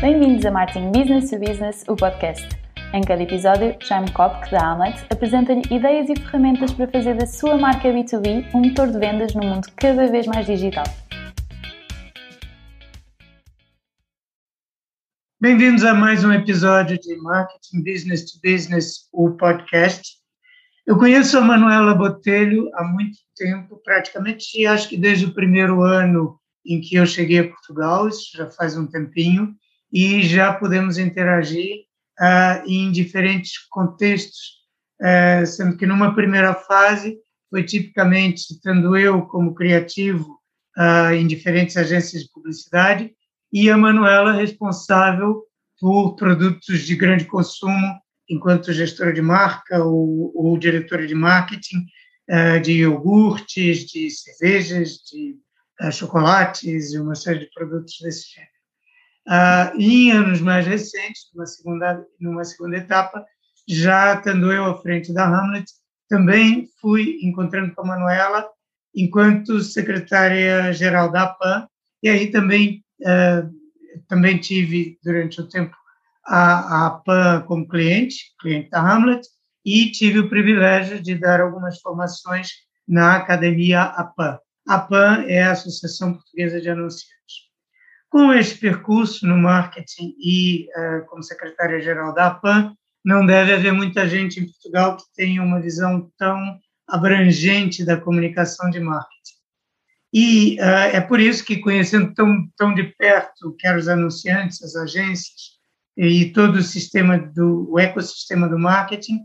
Bem-vindos a Marketing Business to Business, o podcast. Em cada episódio, Jaime Kopk, da Amlet, apresenta-lhe ideias e ferramentas para fazer da sua marca B2B um motor de vendas num mundo cada vez mais digital. Bem-vindos a mais um episódio de Marketing Business to Business, o podcast. Eu conheço a Manuela Botelho há muito tempo, praticamente acho que desde o primeiro ano em que eu cheguei a Portugal, isso já faz um tempinho, e já podemos interagir uh, em diferentes contextos, uh, sendo que numa primeira fase foi tipicamente tendo eu como criativo uh, em diferentes agências de publicidade e a Manuela responsável por produtos de grande consumo enquanto gestora de marca ou, ou diretora de marketing de iogurtes, de cervejas, de chocolates e uma série de produtos desse gênero. Uh, em anos mais recentes, numa segunda, numa segunda etapa, já estando eu à frente da Hamlet, também fui encontrando com a Manuela enquanto secretária-geral da APAN, e aí também, uh, também tive, durante o tempo, a, a APAN como cliente, cliente da Hamlet, e tive o privilégio de dar algumas formações na Academia APAN. APAN é a Associação Portuguesa de Anunciantes. Com esse percurso no marketing e uh, como secretária-geral da APAN, não deve haver muita gente em Portugal que tenha uma visão tão abrangente da comunicação de marketing. E uh, é por isso que, conhecendo tão, tão de perto, quer os anunciantes, as agências e todo o sistema do o ecossistema do marketing,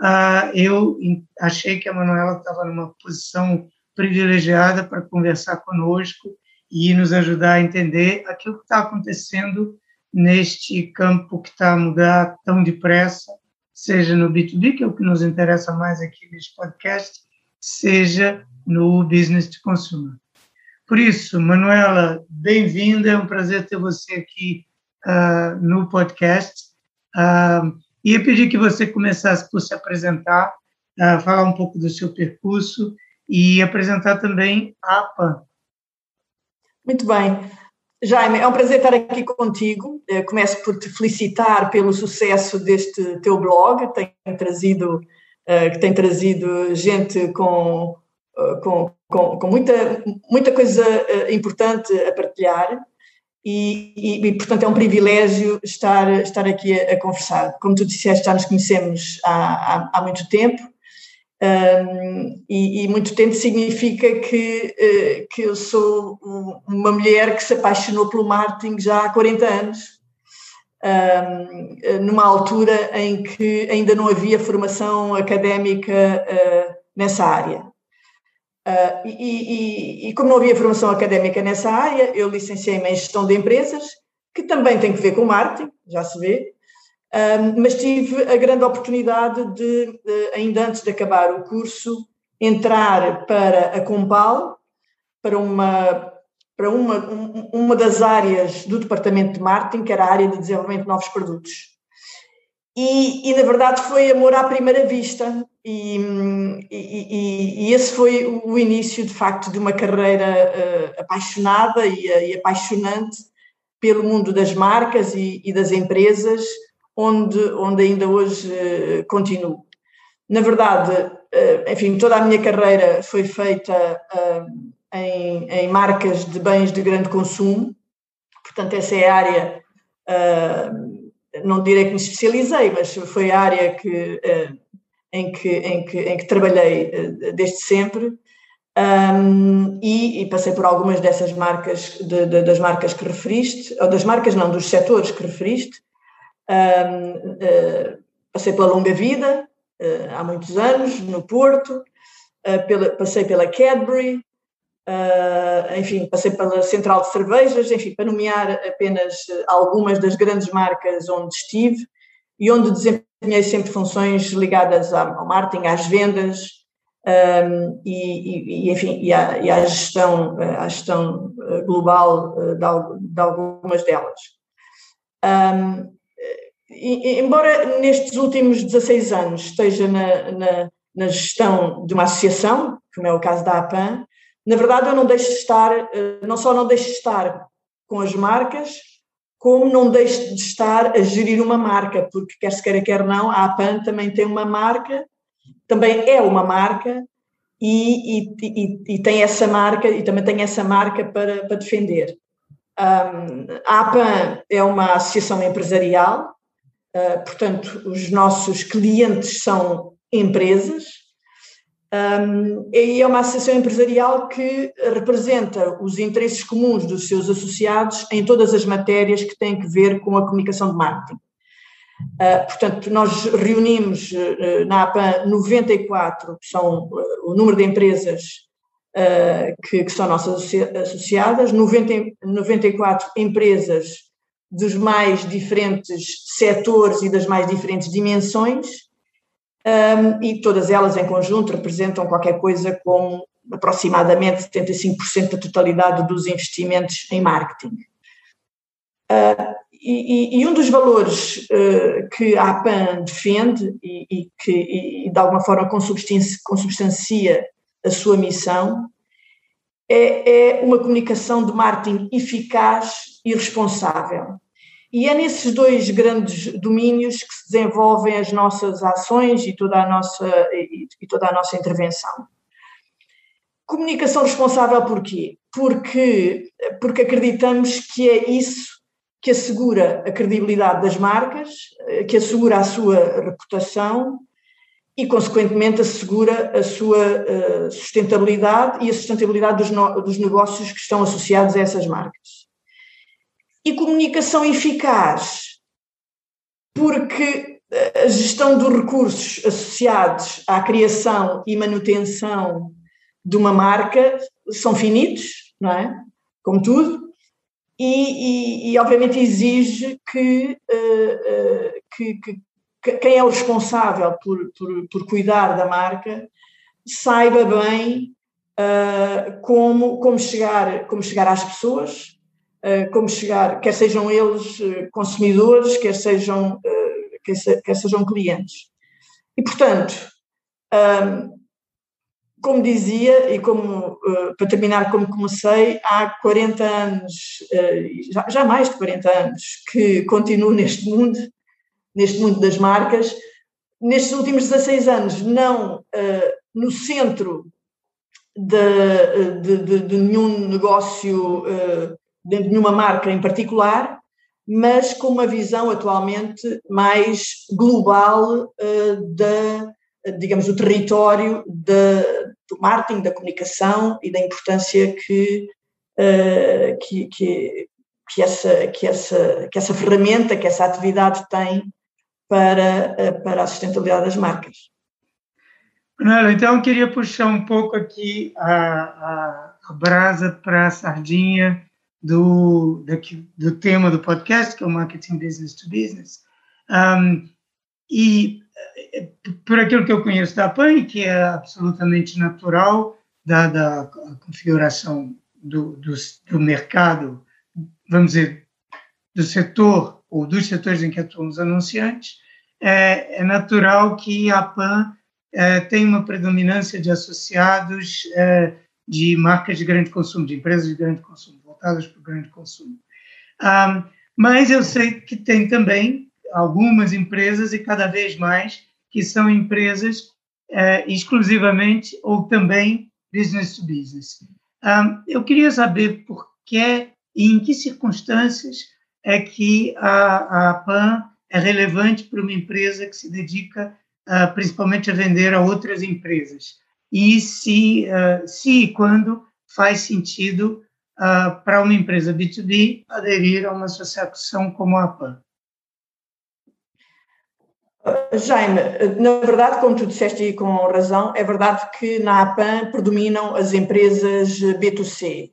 uh, eu achei que a Manuela estava numa posição privilegiada para conversar conosco e nos ajudar a entender aquilo que está acontecendo neste campo que está a mudar tão depressa, seja no B2B, que é o que nos interessa mais aqui neste podcast, seja no business de consumo. Por isso, Manuela, bem-vinda, é um prazer ter você aqui uh, no podcast. Uh, ia pedir que você começasse por se apresentar, uh, falar um pouco do seu percurso e apresentar também a APA, muito bem. Jaime, é um prazer estar aqui contigo. Eh, começo por te felicitar pelo sucesso deste teu blog, tem trazido, eh, que tem trazido gente com, eh, com, com, com muita, muita coisa importante a partilhar. E, e, e, portanto é um privilégio estar, estar aqui a, a, conversar. Como tu disseste, já nos conhecemos há, há, há muito tempo um, e, e, muito tempo significa que, uh, que eu sou uma mulher que se apaixonou pelo marketing já há 40 anos, um, numa altura em que ainda não havia formação académica uh, nessa área. Uh, e, e, e, como não havia formação académica nessa área, eu licenciei-me em gestão de empresas, que também tem que ver com marketing, já se vê, um, mas tive a grande oportunidade de, de, ainda antes de acabar o curso, entrar para a Compal, para uma, para uma, uma das áreas do departamento de marketing, que era a área de desenvolvimento de novos produtos. E, e na verdade foi amor à primeira vista, e, e, e, esse foi o início, de facto, de uma carreira uh, apaixonada e, apaixonante pelo mundo das marcas e das empresas, onde, onde ainda hoje uh, continuo. Na verdade, uh, enfim, toda a minha carreira foi feita uh, em, em, marcas de bens de grande consumo, portanto, essa é a área, não direi que me especializei, mas foi a área que, em, que, em, que, em que trabalhei desde sempre. Um, e, e, passei por algumas dessas marcas, de, de, das marcas que referiste, ou das marcas não, dos setores que referiste, uh, passei pela Longa Vida, uh, há muitos anos, no Porto, uh, pela, passei pela Cadbury, enfim, passei pela Central de Cervejas, enfim, para nomear apenas algumas das grandes marcas onde estive e onde desempenhei sempre funções ligadas ao marketing, às vendas, um, e, e, enfim, e à, e à, gestão, à gestão global de, de algumas delas. Um, embora nestes últimos 16 anos esteja na, na, na, gestão de uma associação, como é o caso da APAN, na verdade eu não deixo de estar, eh, não só não deixo de estar com as marcas, como não deixe de estar a gerir uma marca, porque quer se queira, quer não, a APAN também tem uma marca, também é uma marca e, e, e, e tem essa marca e também tem essa marca para, para defender. Um, a APAN é uma associação empresarial, uh, portanto, os nossos clientes são empresas, um, e é uma associação empresarial que representa os interesses comuns dos seus associados em todas as matérias que têm que ver com a comunicação de marketing. Uh, portanto, nós reunimos uh, na APAN 94, que são o número de empresas que, que, são nossas associadas, 90, 94 empresas dos mais diferentes setores e das mais diferentes dimensões, um, e todas elas em conjunto representam qualquer coisa como aproximadamente 75% da totalidade dos investimentos em marketing. Uh, e, e, um dos valores uh, que a APAN defende e, e que e, de alguma forma consubstancia a sua missão é, é uma comunicação de marketing eficaz e responsável. E é nesses dois grandes domínios que se desenvolvem as nossas ações e toda a nossa, e toda a nossa intervenção. Comunicação responsável porquê? Porque, porque acreditamos que é isso que assegura a credibilidade das marcas, que assegura a sua reputação e, consequentemente, assegura a sua eh, sustentabilidade e a sustentabilidade dos, no, dos negócios que estão associados a essas marcas e comunicação eficaz, porque a gestão dos recursos associados à criação e manutenção de uma marca são finitos, não é? Como tudo, e, e, e obviamente exige que, uh, uh, que, que, que, quem é o responsável por, por, por cuidar da marca saiba bem uh, como, como, chegar, como chegar às pessoas, como chegar, quer sejam eles eh, consumidores, quer sejam, eh, quer, sejam clientes. E, portanto, como dizia, e como, para terminar como comecei, há 40 anos, já mais de 40 anos, que continuo neste mundo, neste mundo das marcas, nestes últimos 16 anos, não no centro de, de, de, de nenhum negócio de nenhuma marca em particular, mas com uma visão atualmente mais global uh, da, digamos, do território do marketing, da comunicação e da importância que, uh, que, que, que, essa, que, essa, que essa ferramenta, que essa atividade tem para, uh, para a sustentabilidade das marcas. Manuela, então eu queria puxar um pouco aqui a, a, a brasa para a sardinha do, do tema do podcast, que é o Marketing Business to Business. Um, e por aquilo que eu conheço da PAN, que é absolutamente natural, dada a configuração do, do, do mercado, vamos dizer, do setor ou dos setores em que atuam os anunciantes, é, é natural que a PAN é, tenha uma predominância de associados é, de marcas de grande consumo, de empresas de grande consumo voltadas para o grande consumo. Um, mas eu sei que tem também algumas empresas e cada vez mais que são empresas uh, exclusivamente ou também business to business. Um, eu queria saber por que e em que circunstâncias é que a, a PAN é relevante para uma empresa que se dedica uh, principalmente a vender a outras empresas e se, uh, se e quando faz sentido uh, para uma empresa B2B aderir a uma associação como a APAN? Jaime, na verdade, como tu disseste e com razão, é verdade que na APAN predominam as empresas B2C.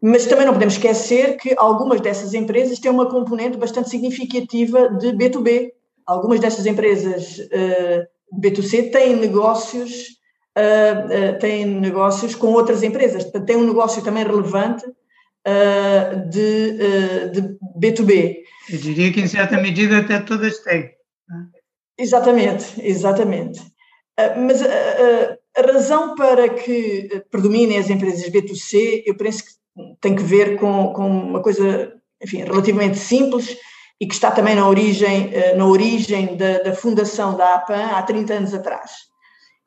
Mas também não podemos esquecer que algumas dessas empresas têm uma componente bastante significativa de B2B. Algumas dessas empresas uh, B2C têm negócios uh, têm negócios com outras empresas, portanto, tem um negócio também relevante uh, de, de B2B. Eu diria que, em certa medida, até todas têm. Né? Exatamente, exatamente. Mas a razão para que predominem as empresas B2C, eu penso que tem que ver com, com uma coisa enfim, relativamente simples e que está também na origem, na origem da, da fundação da APAN há 30 anos atrás.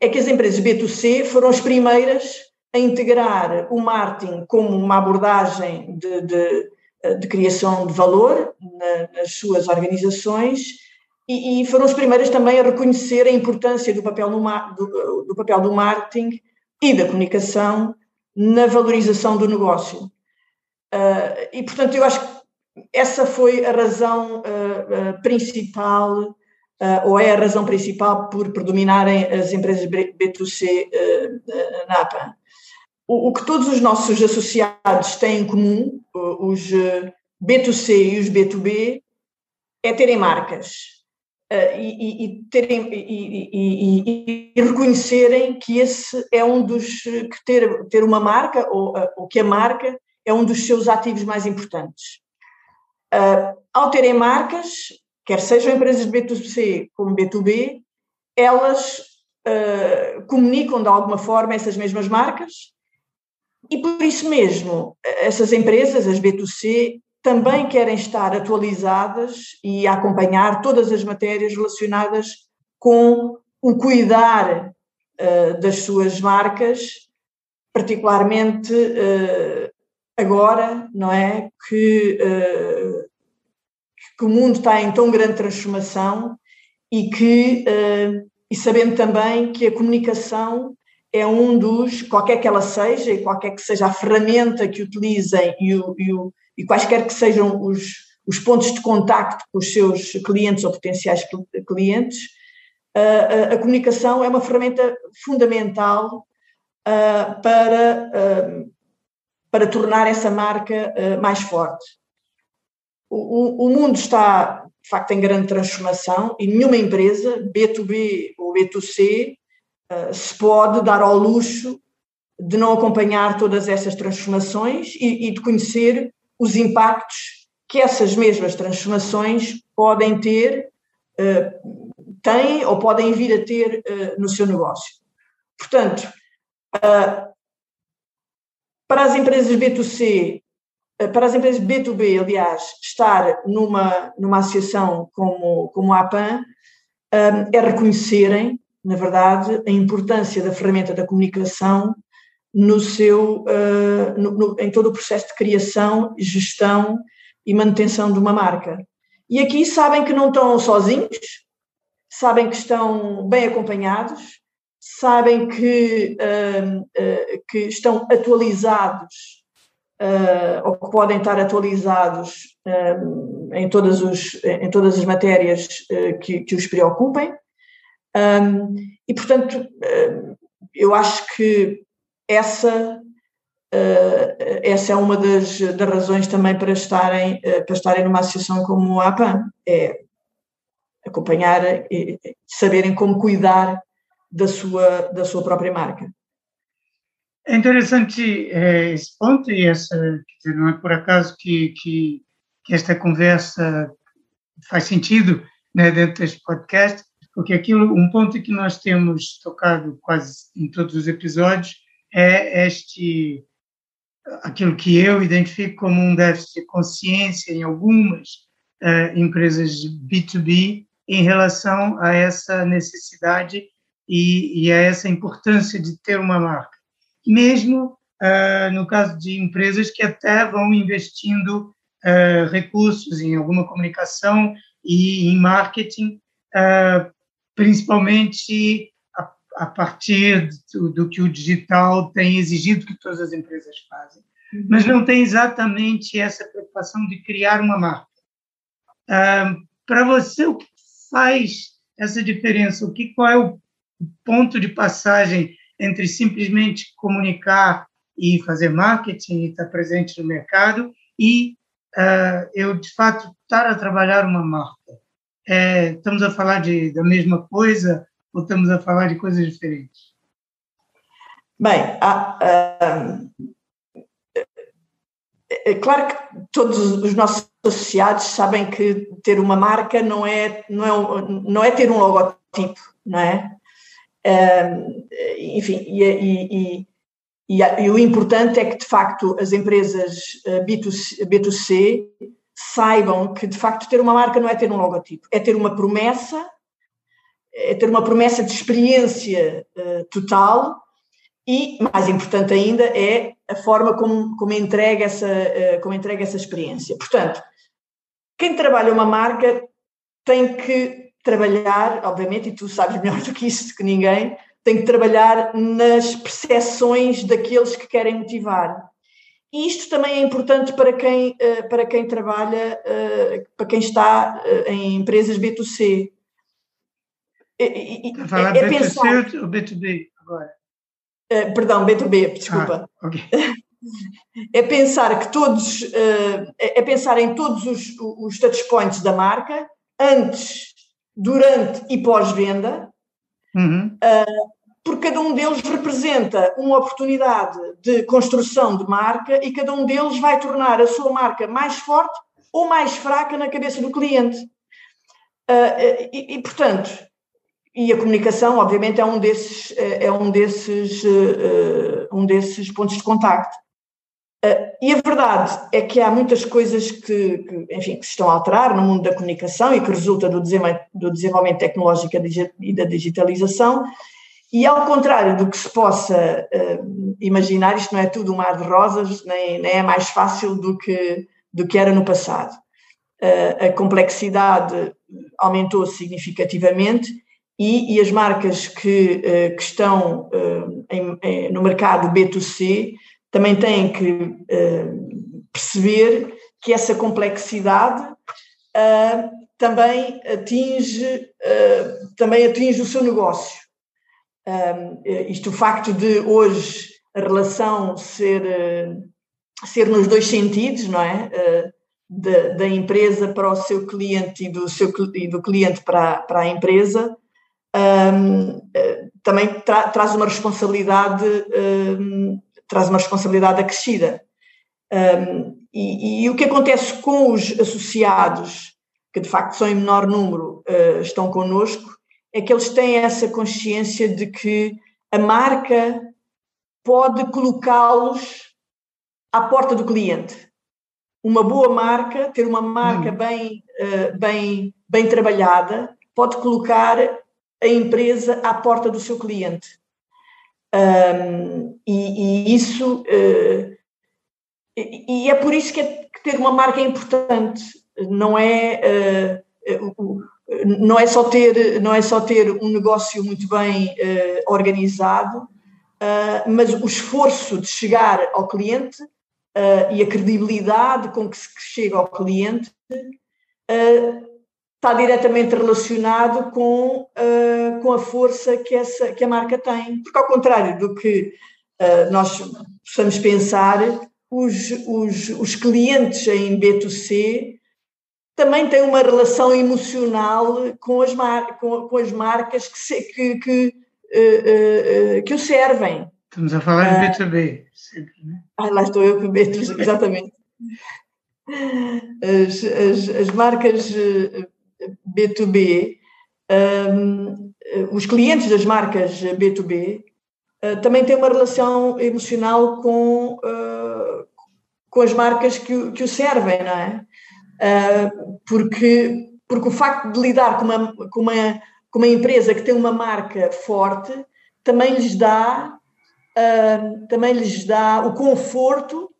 É que as empresas B2C foram as primeiras a integrar o marketing como uma abordagem de, de, de criação de valor na, nas suas organizações e, e, foram as primeiras também a reconhecer a importância do papel, no, do, do papel do marketing e da comunicação na valorização do negócio. Uh, e, portanto, eu acho que essa foi a razão uh, uh, principal, ou é a razão principal por predominarem as empresas B2C na APA. O, o, que todos os nossos associados têm em comum, os B2C e os B2B, é terem marcas. Uh, e, e, terem, e, e, reconhecerem que esse é um dos que ter, ter uma marca ou, ou que a marca é um dos seus ativos mais importantes. Uh, ao terem marcas, quer sejam empresas de B2C como B2B, elas uh, comunicam de alguma forma essas mesmas marcas e por isso mesmo essas empresas, as B2C, também querem estar atualizadas e acompanhar todas as matérias relacionadas com o cuidar uh, das suas marcas, particularmente uh, agora, não é? Que, que, o mundo está em tão grande transformação e que, e sabendo também que a comunicação é um dos, qualquer que ela seja, e qualquer que seja a ferramenta que utilizem e o, e o e quaisquer que sejam os, os pontos de contacto com os seus clientes ou potenciais clientes, a, a comunicação é uma ferramenta fundamental para, para tornar essa marca mais forte. O, o, mundo está, de facto, em grande transformação e nenhuma empresa, B2B ou B2C, se pode dar ao luxo de não acompanhar todas essas transformações e, e de conhecer os impactos que essas mesmas transformações podem ter, uh, têm ou podem vir a ter uh, no seu negócio. Portanto, para as empresas B2C, para as empresas B2B, aliás, estar numa, numa associação como, como a APAN é reconhecerem, na verdade, a importância da ferramenta da comunicação no seu, uh, no, no, em todo o processo de criação, gestão e manutenção de uma marca. E aqui sabem que não estão sozinhos, sabem que estão bem acompanhados, sabem que, uh, uh, que estão atualizados ou que podem estar atualizados em, todas os, em todas as matérias que, que os preocupem. Um, e, portanto, eu acho que essa, uh, essa é uma das, das, razões também para estarem, uh, para estarem numa associação como a APAN, é acompanhar e saberem como cuidar da sua, da sua própria marca. É interessante é, esse ponto e essa, dizer, não é por acaso que, que, que, esta conversa faz sentido né, dentro deste podcast, porque aquilo, um ponto que nós temos tocado quase em todos os episódios é este aquilo que eu identifico como um déficit de consciência em algumas uh, empresas B2B em relação a essa necessidade e, e, a essa importância de ter uma marca. Mesmo uh, no caso de empresas que até vão investindo uh, recursos em alguma comunicação e em marketing, principalmente a partir do, do, que o digital tem exigido que todas as empresas fazem. Uhum. Mas não tem exatamente essa preocupação de criar uma marca. Para você, o que faz essa diferença? O que, qual é o ponto de passagem entre simplesmente comunicar e fazer marketing e estar presente no mercado e uh, eu, de fato, estar a trabalhar uma marca? É, estamos a falar de, da mesma coisa? ou estamos a falar de coisas diferentes? Bem, há, é claro que todos os nossos associados sabem que ter uma marca não é, não é, não é ter um logotipo, não é? Enfim, e, e, e, o importante é que, de facto, as empresas B2C, B2C saibam que, de facto, ter uma marca não é ter um logotipo, é ter uma promessa, é ter uma promessa de experiência uh, total e, mais importante ainda, é a forma como, como, entrega essa, uh, como entrega essa experiência. Portanto, quem trabalha uma marca tem que trabalhar, obviamente, e tu sabes melhor do que isso que ninguém, tem que trabalhar nas percepções daqueles que querem motivar. E isto também é importante para quem, eh, para quem trabalha, eh, para quem está eh, em empresas B2C. Está a falar é, B2C pensar... ou B2B agora? Perdão, B2B, desculpa. Ah, okay. É pensar que todos, é, é pensar em todos os, os touchpoints da marca, antes, durante e pós-venda, uhum. porque cada um deles representa uma oportunidade de construção de marca e cada um deles vai tornar a sua marca mais forte ou mais fraca na cabeça do cliente. Uh, e, e, portanto, e a comunicação, obviamente, é um desses, é um desses, uh, um desses pontos de contacto. Uh, e a verdade é que há muitas coisas que, que, enfim, que se estão a alterar no mundo da comunicação e que resulta do desenvolvimento, do desenvolvimento tecnológico e da digitalização, e ao contrário do que se possa uh, imaginar, isto não é tudo um mar de rosas, nem, nem é mais fácil do que, do que era no passado. Uh, a complexidade aumentou significativamente e, e, as marcas que, que estão em, em, no mercado B2C também têm que perceber que essa complexidade também atinge, também atinge o seu negócio isto o facto de hoje a relação ser, uh, ser nos dois sentidos, não é? Uh, da, da, empresa para o seu cliente e do, seu, e do cliente para, para a empresa, um, uh, também tra, traz uma responsabilidade, um, traz uma responsabilidade acrescida. E, e, o que acontece com os associados, que de facto são em menor número, estão connosco, é que eles têm essa consciência de que a marca pode colocá-los à porta do cliente. Uma boa marca, ter uma marca hum. bem, uh, bem, bem trabalhada, pode colocar a empresa à porta do seu cliente. Um, e, e, isso. Uh, e, e, é por isso que, é, que, ter uma marca é importante. Não é. Uh, não é só ter, não é só ter um negócio muito bem uh, organizado, uh, mas o esforço de chegar ao cliente uh, e a credibilidade com que se chega ao cliente está diretamente relacionado com, com a força que, essa, que a marca tem. Porque, ao contrário do que nós possamos pensar, os, os, os clientes em B2C também tem uma relação emocional com as, mar, com, com as marcas que, se, que, que, uh, uh, que o servem. Estamos a falar de B2B. Sempre, né? Ah, lá estou eu com B2B, exatamente. As, as, as marcas B2B, um, os clientes das marcas B2B uh, também têm uma relação emocional com, com as marcas que, que o servem, não é? uh, porque, porque o facto de lidar com uma, com, uma, com uma empresa que tem uma marca forte também lhes dá, uh, também lhes dá o conforto,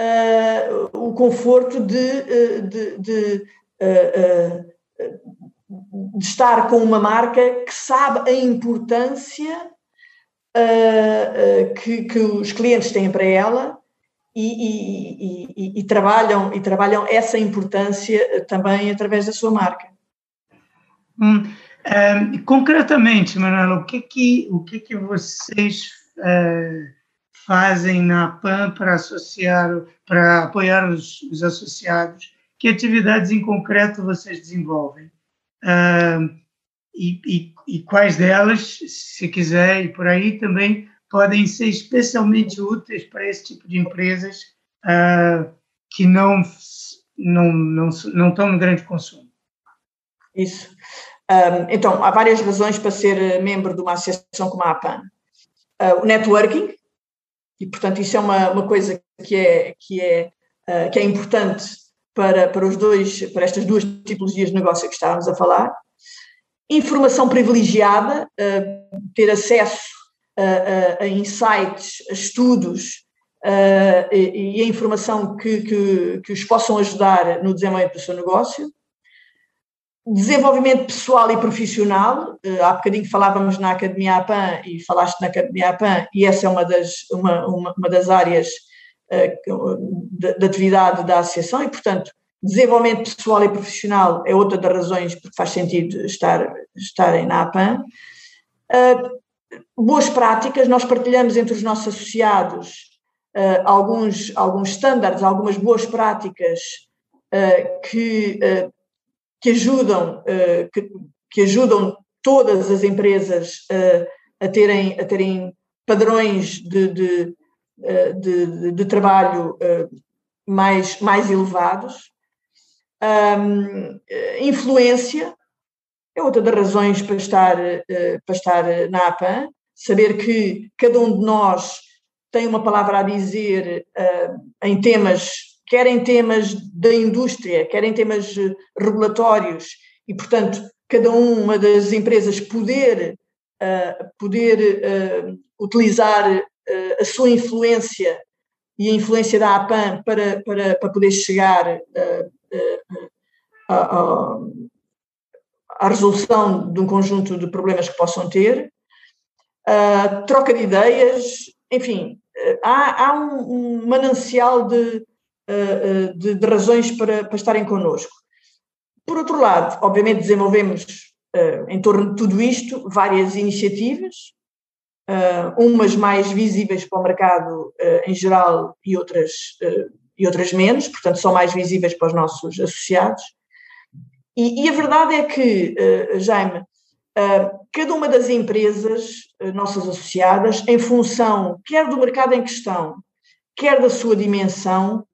uh, o conforto de, de, de, de estar com uma marca que sabe a importância que, que os clientes têm para ela e, e, e, trabalham, e trabalham essa importância também através da sua marca. Hum, concretamente, Manuela, o que que, o que, que vocês fazem na PAN para associar, para apoiar os, os, associados? Que atividades em concreto vocês desenvolvem? É, e, e, e quais delas, se quiser, e por aí também podem ser especialmente úteis para esse tipo de empresas uh, que não, não, não, não estão no grande consumo. Isso. Um, então, há várias razões para ser membro de uma associação como a APAN. Uh, o networking, e portanto isso é uma, uma coisa que é, que, é, uh, que é importante para, para, os dois, para estas duas tipologias de negócio que estávamos a falar. Informação privilegiada, uh, ter acesso a, a, a, insights, a estudos uh, e, a informação que, que, que os possam ajudar no desenvolvimento do seu negócio. Desenvolvimento pessoal e profissional, uh, há bocadinho falávamos na Academia APAN e falaste na Academia APAN, e essa é uma das, uma, uma, uma das áreas de, de, atividade da associação, e portanto, desenvolvimento pessoal e profissional é outra das razões porque faz sentido estar, estarem na APAN. Uh, boas práticas, nós partilhamos entre os nossos associados uh, alguns, alguns estándares, algumas boas práticas que que ajudam, que, que, ajudam todas as empresas a, terem, a terem padrões de, de, uh, de, de trabalho mais, mais elevados. Um, influência é outra das razões para estar, para estar na APAN, saber que cada um de nós tem uma palavra a dizer em temas quer em temas da indústria, quer em temas eh, regulatórios, e, portanto, cada uma das empresas poder, poder utilizar a sua influência e a influência da APAN para, para, para poder chegar à, à resolução de um conjunto de problemas que possam ter, troca de ideias, enfim, há, há um, um manancial de, eh, de, de razões para, para estarem connosco. Por outro lado, obviamente desenvolvemos uh, em torno de tudo isto várias iniciativas, uh, umas mais visíveis para o mercado uh, em geral e outras, e outras menos, portanto são mais visíveis para os nossos associados. E, e a verdade é que, Jaime, cada uma das empresas nossas associadas, em função quer do mercado em questão, quer da sua dimensão,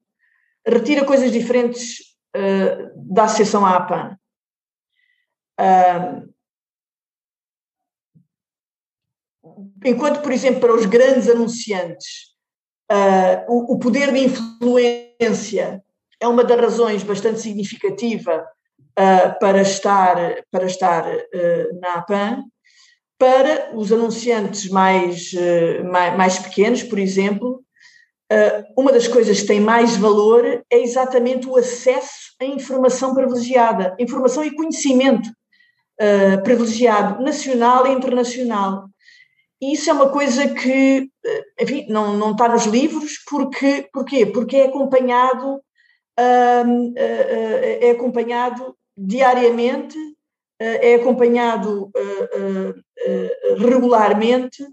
retira coisas diferentes uh, da associação à APAN. Uh, enquanto, por exemplo, para os grandes anunciantes, uh, o, o, poder de influência é uma das razões bastante significativa para estar, para estar na APAN, para os anunciantes mais, mais, mais pequenos, por exemplo, Uh, uma das coisas que tem mais valor é exatamente o acesso à informação privilegiada, informação e conhecimento uh, privilegiado, nacional e internacional. Isso é uma coisa que, uh, enfim, não, não está nos livros, porque, porquê? Porque é acompanhado, é acompanhado diariamente, é acompanhado regularmente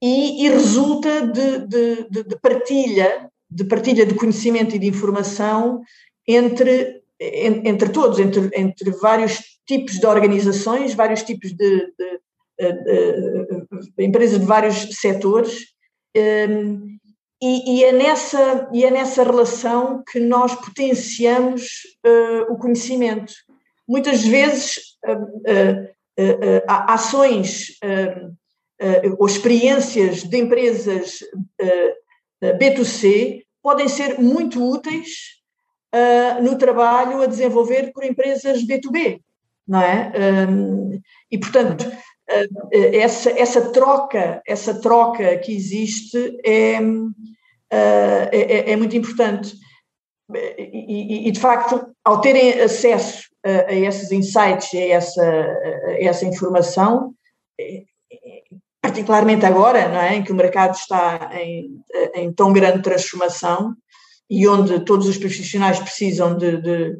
e, e resulta de, de, de, de, partilha, de partilha de conhecimento e de informação entre, entre todos, entre, entre vários tipos de organizações, vários tipos de, empresas de vários setores, um, e, e, é nessa, e é nessa relação que nós potenciamos uh, o conhecimento. Muitas vezes, uh, uh, ações uh, ou experiências de empresas uh, eh, B2C podem ser muito úteis no trabalho a desenvolver por empresas B2B, não é? E, portanto, essa, essa troca, essa troca que existe é, é, é muito importante. E, e, de facto, ao terem acesso a, a esses insights, a essa, a essa informação, particularmente agora, não é, em que o mercado está em, em tão grande transformação e onde todos os profissionais precisam de, de,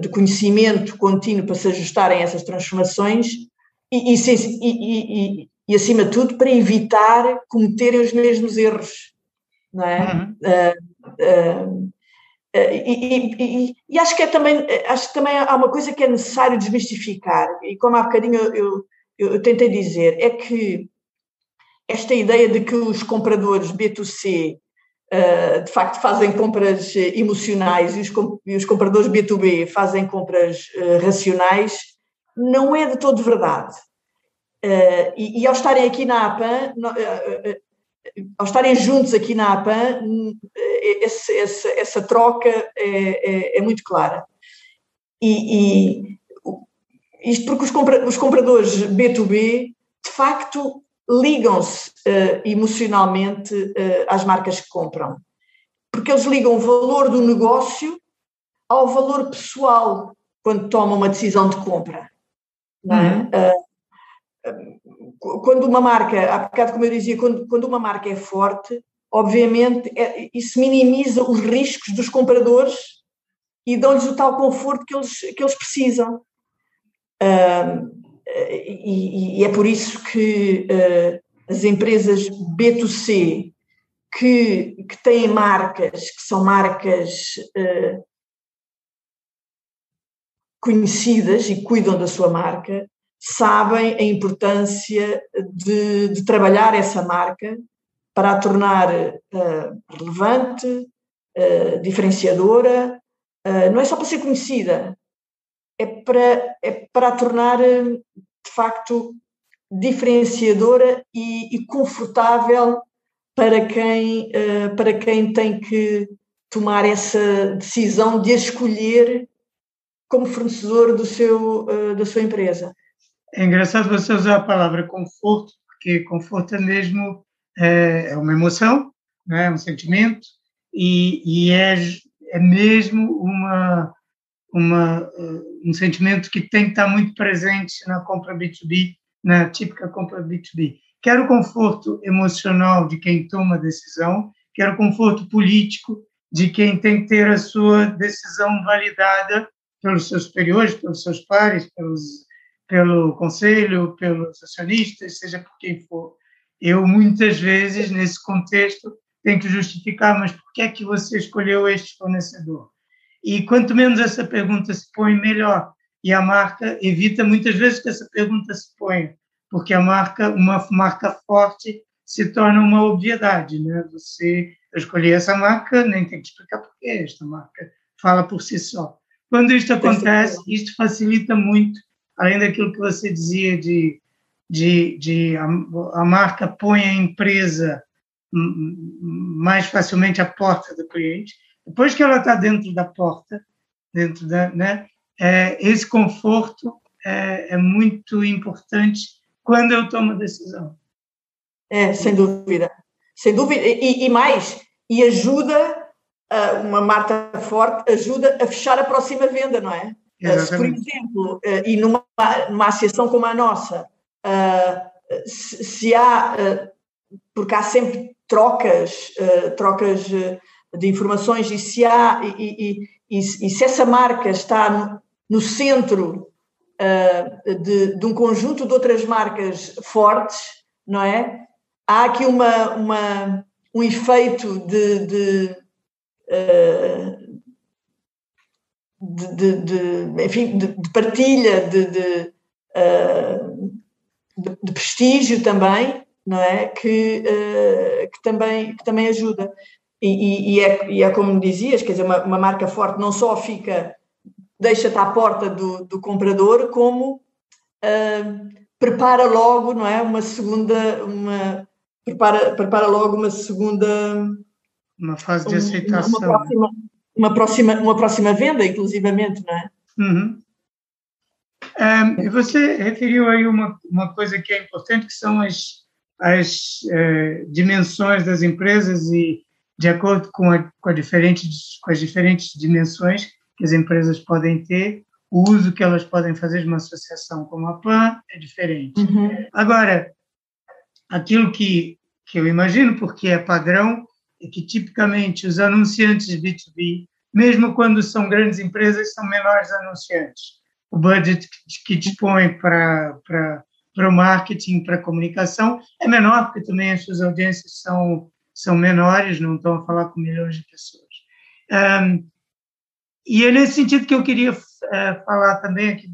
de conhecimento contínuo para se ajustarem a essas transformações e, e, e, e, acima de tudo, para evitar cometerem os mesmos erros, não é? Uhum. Uh, uh, e, e, acho que é também, acho que também há uma coisa que é necessário desmistificar, e como há bocadinho eu, eu, eu tentei dizer, é que esta ideia de que os compradores B2C uh, de facto fazem compras emocionais e os, e os compradores B2B fazem compras uh, racionais não é de todo verdade. Uh, e, e, ao estarem aqui na APAN, ao estarem juntos aqui na APAN, esse, esse, essa troca é, é, é, muito clara. E, e isto porque os, compra, os, compradores B2B, de facto, ligam-se uh, emocionalmente uh, às marcas que compram. Porque eles ligam o valor do negócio ao valor pessoal quando tomam uma decisão de compra. Não é? Uhum. Quando uma marca, há bocado como eu dizia, quando, quando uma marca é forte, obviamente é, isso minimiza os riscos dos compradores e dão-lhes o tal conforto que eles, que eles precisam. Uh, e, e, é por isso que uh, as empresas B2C que, que têm marcas que são marcas uh, conhecidas e cuidam da sua marca, sabem a importância de, de trabalhar essa marca para a tornar uh, relevante, uh, diferenciadora. Uh, não é só para ser conhecida, é para, é para a tornar de facto diferenciadora e, e confortável para quem, para quem tem que tomar essa decisão de escolher como fornecedor do seu, da sua empresa. É engraçado você usar a palavra conforto, porque conforto é mesmo é, é uma emoção, é um sentimento, e, e é, é mesmo uma, uma, eh, um sentimento que tem que estar muito presente na compra B2B, na típica compra B2B. Quero conforto emocional de quem toma a decisão, quero conforto político de quem tem que ter a sua decisão validada pelos seus superiores, pelos seus pares, pelos, pelo conselho, pelos acionistas, seja por quem for. Eu, muitas vezes, nesse contexto, tenho que justificar, mas por que é que você escolheu este fornecedor? E quanto menos essa pergunta se põe, melhor. E a marca evita muitas vezes que essa pergunta se ponha, porque a marca, uma marca forte, se torna uma obviedade, né? Você escolher essa marca, nem tem que explicar por que esta marca fala por si só. Quando isto acontece, isto facilita muito, além daquilo que você dizia de, de, de a, a marca põe a empresa mais facilmente à porta do cliente. Depois que ela está dentro da porta, dentro da, né, é, esse conforto é, é, muito importante quando eu tomo a decisão. É, sem dúvida, sem dúvida, e, e mais, e ajuda uma marca forte ajuda a fechar a próxima venda, não é? Exatamente. Se, por exemplo, e numa, numa associação como a nossa, se há, porque há sempre trocas, trocas de informações, e se há, e, e, e, e se essa marca está no, no centro de, de, um conjunto de outras marcas fortes, não é? Há aqui uma, uma um efeito de, de de, de, de, enfim, de, de partilha, de, de, uh, prestígio também, não é? Que, uh, que, também, que também ajuda. E, e, e, é, e é como dizias, quer dizer, uma, uma marca forte não só fica, deixa-te à porta do, do comprador, como uh, prepara logo, não é? Uma segunda, uma, prepara, prepara logo uma segunda uma fase de aceitação. Uma próxima, uma próxima, uma próxima venda, inclusivamente, não é? Uhum. Um, você referiu aí uma, uma coisa que é importante, que são as, as uh, dimensões das empresas e, de acordo com, a, com, a diferentes, com as diferentes dimensões que as empresas podem ter, o uso que elas podem fazer de uma associação como a PAN é diferente. Uhum. Agora, aquilo que, que eu imagino, porque é padrão, é que tipicamente os anunciantes B2B, mesmo quando são grandes empresas, são menores anunciantes. O budget que dispõe para, para, para o marketing, para a comunicação, é menor, porque também as suas audiências são, são menores, não estão a falar com milhões de pessoas. Um, e é nesse sentido que eu queria uh, falar também aqui,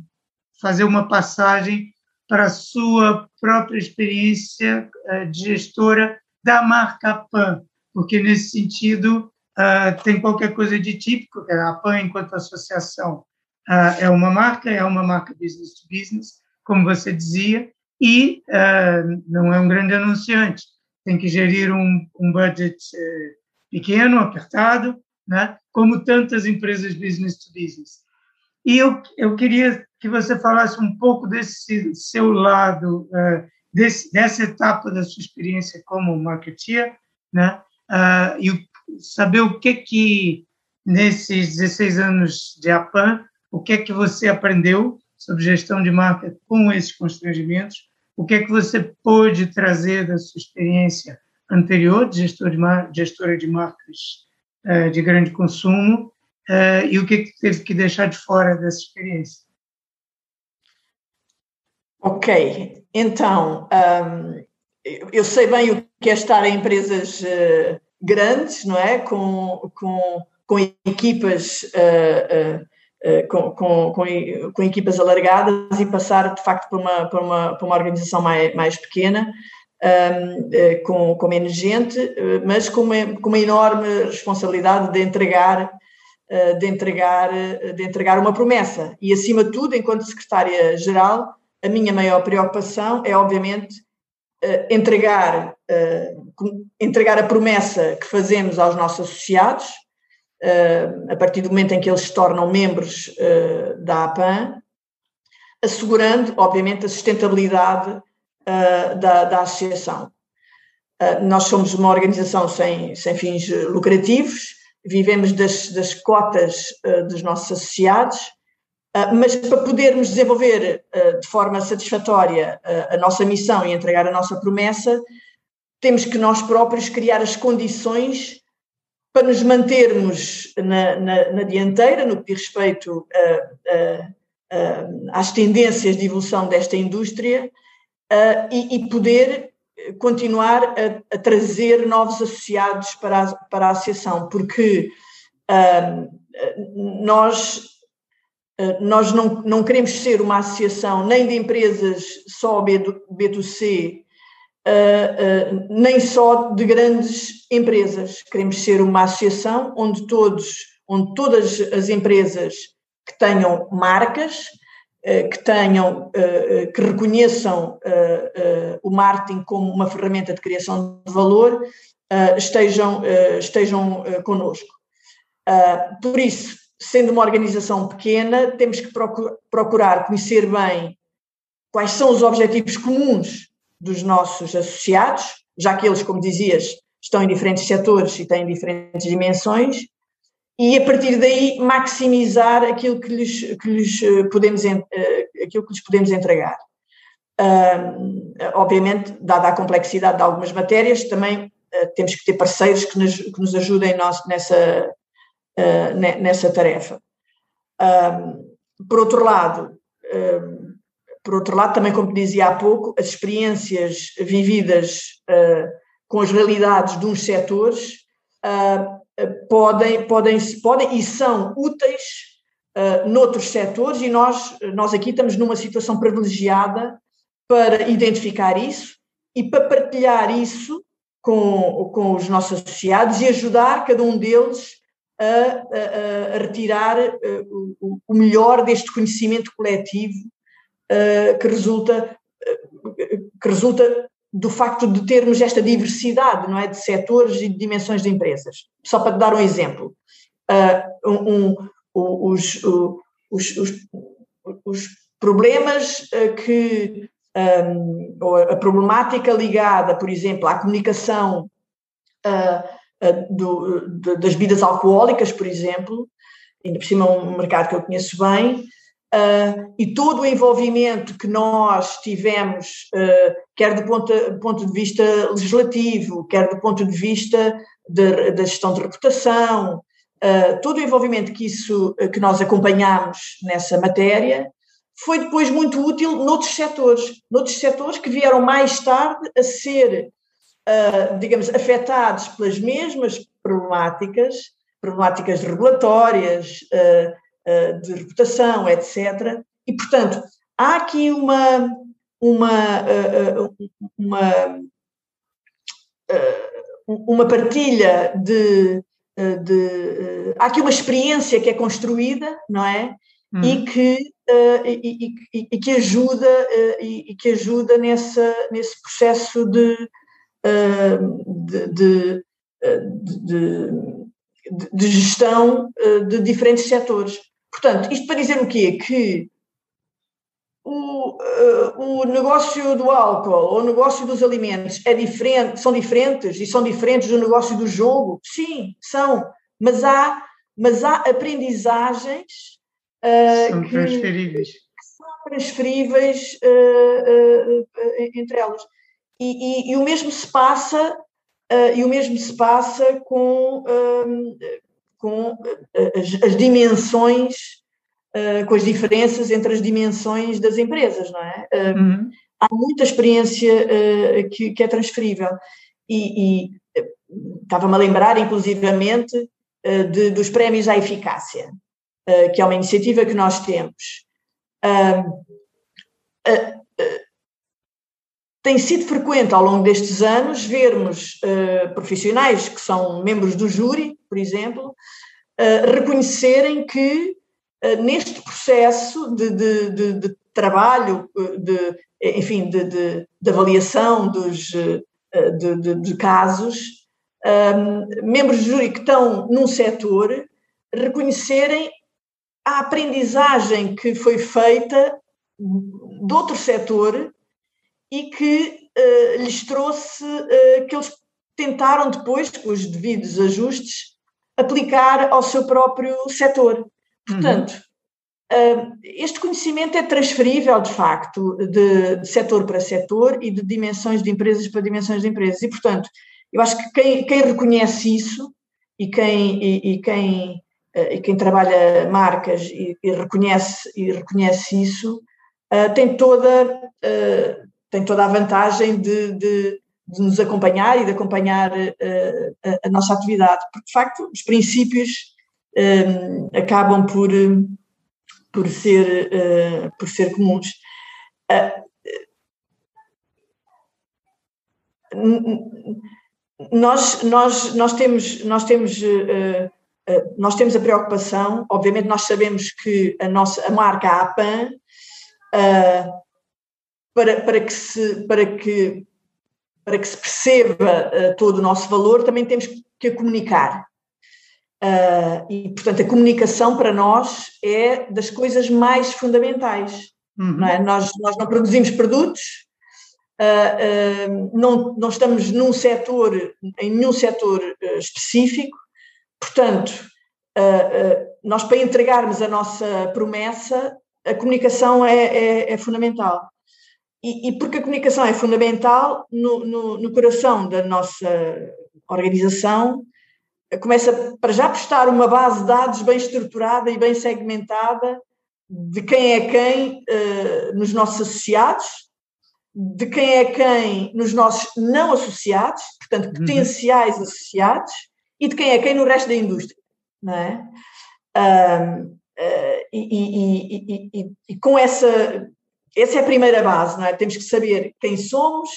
fazer uma passagem para a sua própria experiência uh, de gestora da marca PAN, porque nesse sentido uh, tem qualquer coisa de típico, a PAN, enquanto associação, uh, é uma marca, é uma marca business to business, como você dizia, e uh, não é um grande anunciante. tem que gerir um, um budget eh, pequeno, apertado, né? como tantas empresas business to business. E eu, eu queria que você falasse um pouco desse seu lado, desse, dessa etapa da sua experiência como marketeer, né? Uh, e saber o que que, nesses 16 anos de APAN, o que é que você aprendeu sobre gestão de marca com esses constrangimentos, o que é que você pôde trazer da sua experiência anterior de gestor de gestora de marcas uh, de grande consumo uh, e o que, é que teve que deixar de fora dessa experiência. Ok, então um, eu sei bem o que é estar em empresas uh, grandes, não é? Com, com, com equipas uh, uh, com, com, com, equipas alargadas e passar de facto para uma, para uma, para uma organização mais, mais pequena, um, com, com menos gente, mas com uma, com uma enorme responsabilidade de entregar de entregar, de entregar uma promessa. E, acima de tudo, enquanto secretária-geral, a minha maior preocupação é, obviamente, entregar, entregar a promessa que fazemos aos nossos associados, a partir do momento em que eles se tornam membros da APAN, assegurando, obviamente, a sustentabilidade da, da associação. Nós somos uma organização sem, sem fins lucrativos, vivemos das, das cotas dos nossos associados, mas para podermos desenvolver de forma satisfatória a nossa missão e entregar a nossa promessa, temos que nós próprios criar as condições para nos mantermos na, na, na dianteira no que diz respeito às tendências de evolução desta indústria e, e, poder continuar a, trazer novos associados para a, para a associação, porque nós nós não, não queremos ser uma associação nem de empresas só B2C, uh, uh, nem só de grandes empresas. Queremos ser uma associação onde todos, onde todas as empresas que tenham marcas, que tenham, que reconheçam o marketing como uma ferramenta de criação de valor, estejam, estejam connosco. por isso, sendo uma organização pequena, temos que procurar conhecer bem quais são os objetivos comuns dos nossos associados, já que eles, como dizias, estão em diferentes setores e têm diferentes dimensões, e a partir daí maximizar aquilo que lhes, que lhes, eh, podemos, eh, aquilo que lhes podemos entregar. Obviamente, dada a complexidade de algumas matérias, também uh, temos que ter parceiros que nos, que nos ajudem nós, nessa, uh, nessa tarefa. por outro lado, por outro lado, também, como dizia há pouco, as experiências vividas uh, com as realidades de uns setores uh, podem, podem, podem e são úteis uh, noutros setores, e nós, nós aqui estamos numa situação privilegiada para identificar isso e para partilhar isso com, com os nossos associados e ajudar cada um deles a, a, a retirar o, o melhor deste conhecimento coletivo eh, que resulta eh, que resulta do facto de termos esta diversidade, não é, de setores e de dimensões de empresas. Só para te dar um exemplo, uh, um, um, os, os, os, os, problemas que um, a problemática ligada, por exemplo, à comunicação uh, do, de, das bebidas alcoólicas, por exemplo, ainda por cima é um mercado que eu conheço bem, Uh, e todo o envolvimento que nós tivemos, uh, quer do ponto, ponto, de vista legislativo, quer do ponto de vista da gestão de reputação, uh, todo o envolvimento que, isso, que nós acompanhamos nessa matéria, foi depois muito útil noutros setores, noutros setores que vieram mais tarde a ser, digamos, afetados pelas mesmas problemáticas, problemáticas regulatórias, eh, de reputação, etc. E, portanto, há aqui uma, uma, uma, uma partilha de, de, Há aqui uma experiência que é construída, não é? Hum. E, que, e, e, e, que ajuda, e, que ajuda nesse, nesse processo de, de, de, de, de gestão de diferentes setores. Portanto, isto para dizer o quê? Que o, o negócio do álcool ou o negócio dos alimentos é diferente, são diferentes e são diferentes do negócio do jogo? Sim, são, mas há, mas há aprendizagens são que, transferíveis. Que são transferíveis entre elas. E, e, e, o mesmo se passa e o mesmo se passa com, com as, as dimensões uh, com as diferenças entre as dimensões das empresas, não é? Uh, uhum. Há muita experiência uh, que, que, é transferível. E, e estava-me a lembrar, inclusivamente, de, dos prémios à eficácia, que é uma iniciativa que nós temos. Tem sido frequente ao longo destes anos vermos profissionais que são membros do júri, por exemplo, reconhecerem que eh, neste processo de, de, de, de trabalho, de, enfim, de, avaliação dos, de, casos, ehm, membros do júri que estão num setor reconhecerem a aprendizagem que foi feita de outro setor e que uh, lhes trouxe, uh, que eles tentaram depois, com os devidos ajustes, aplicar ao seu próprio setor. Portanto, uhum. este conhecimento é transferível, de facto, de, de setor para setor e de dimensões de empresas para dimensões de empresas. E, portanto, eu acho que quem, quem reconhece isso e quem, e, e quem, e quem trabalha marcas e, e, reconhece, e reconhece isso uh, tem, toda, uh, tem toda a vantagem de, de, de, nos acompanhar e de acompanhar a, a, nossa atividade. Porque, de facto, os princípios uh, acabam por, por, ser, uh, por ser comuns. Uh, nós, nós, nós temos, nós temos nós temos a preocupação, obviamente nós sabemos que a nossa a marca APAN uh, para, para, que se, para, que, para que se perceba uh, todo o nosso valor, também temos que a comunicar. Uh, e, portanto, a comunicação para nós é das coisas mais fundamentais. Uhum. Não é? nós, nós não produzimos produtos, uh, uh, não, não estamos num setor, em nenhum setor específico, portanto, nós para entregarmos a nossa promessa, a comunicação é, é, é fundamental. E, e, porque a comunicação é fundamental no, no, no coração da nossa organização, começa para já prestar uma base de dados bem estruturada e bem segmentada de quem é quem uh, nos nossos associados, de quem é quem nos nossos não associados, portanto, uhum. potenciais uhum. associados, e de quem é quem no resto da indústria, não é? Uh, uh, e, e, e, e, com essa, essa é a primeira base, não é? Temos que saber quem somos,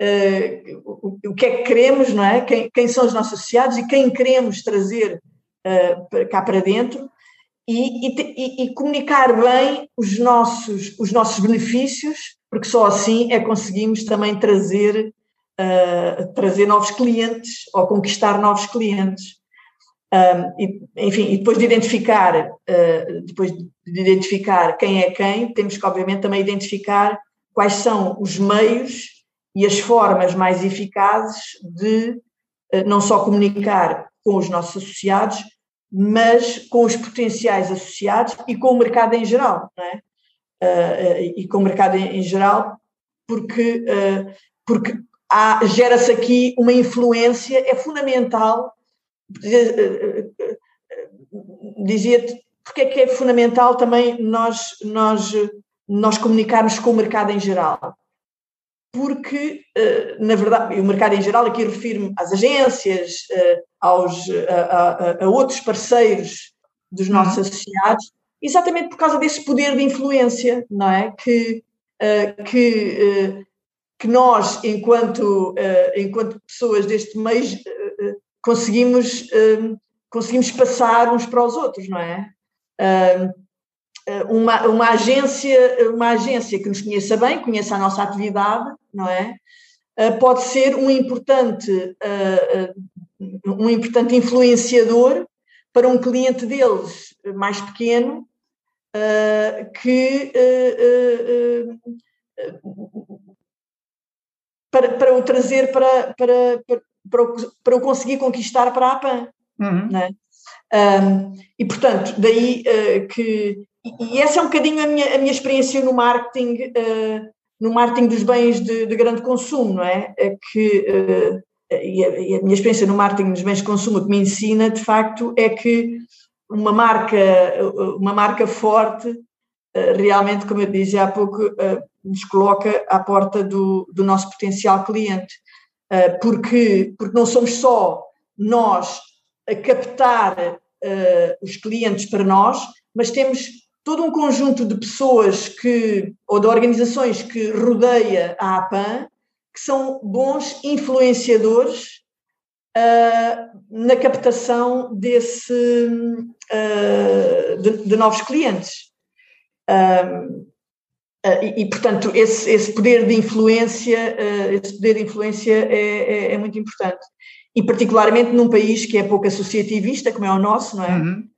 uh, o, o, que é que queremos, não é? Quem, quem, são os nossos associados e quem queremos trazer uh, cá para dentro e, e, e, comunicar bem os nossos, os nossos benefícios, porque só assim é conseguimos também trazer, uh, trazer novos clientes ou conquistar novos clientes. Um, e, enfim, e depois de identificar, uh, depois de identificar quem é quem, temos que obviamente também identificar quais são os meios e as formas mais eficazes de eh, não só comunicar com os nossos associados, mas com os potenciais associados e com o mercado em geral, não é? Uh, e com o mercado em, em geral, porque, uh, porque gera-se aqui uma influência, é fundamental, dizia-te, porque é que é fundamental também nós, nós, nós comunicarmos com o mercado em geral? porque, eh, na verdade, o mercado em geral, aqui refiro-me às agências, eh, aos, a, a, a, outros parceiros dos uhum. nossos uhum. associados, exatamente por causa desse poder de influência, não é? Que, eh, que, que nós, enquanto, enquanto pessoas deste meio, conseguimos, conseguimos passar uns para os outros, não é? Eh, uma, uma, agência, uma agência que nos conheça bem, conheça a nossa atividade, não é? pode ser um importante, um importante influenciador para um cliente deles mais pequeno que para, para o trazer para, para, para, o, para o conseguir conquistar para a PAN. Uhum. Né? Um, e, portanto, daí uh, que. E, essa é um bocadinho a minha, a minha experiência no marketing, uh, no marketing dos bens de, de, grande consumo, não é? é que, uh, e, a, e, a, minha experiência no marketing dos bens de consumo que me ensina, de facto, é que uma marca, uma marca forte, realmente, como eu dizia há pouco, nos coloca à porta do, do nosso potencial cliente. Porque, porque não somos só nós a captar uh, os clientes para nós, mas temos todo um conjunto de pessoas que, ou de organizações que rodeia a APAN, que são bons influenciadores uh, na captação desse, uh, de, de, novos clientes. E, e, portanto, esse, esse, poder de influência, esse poder de influência é, é, é muito importante e particularmente num país que é pouco associativista, como é o nosso, não é? Uhum.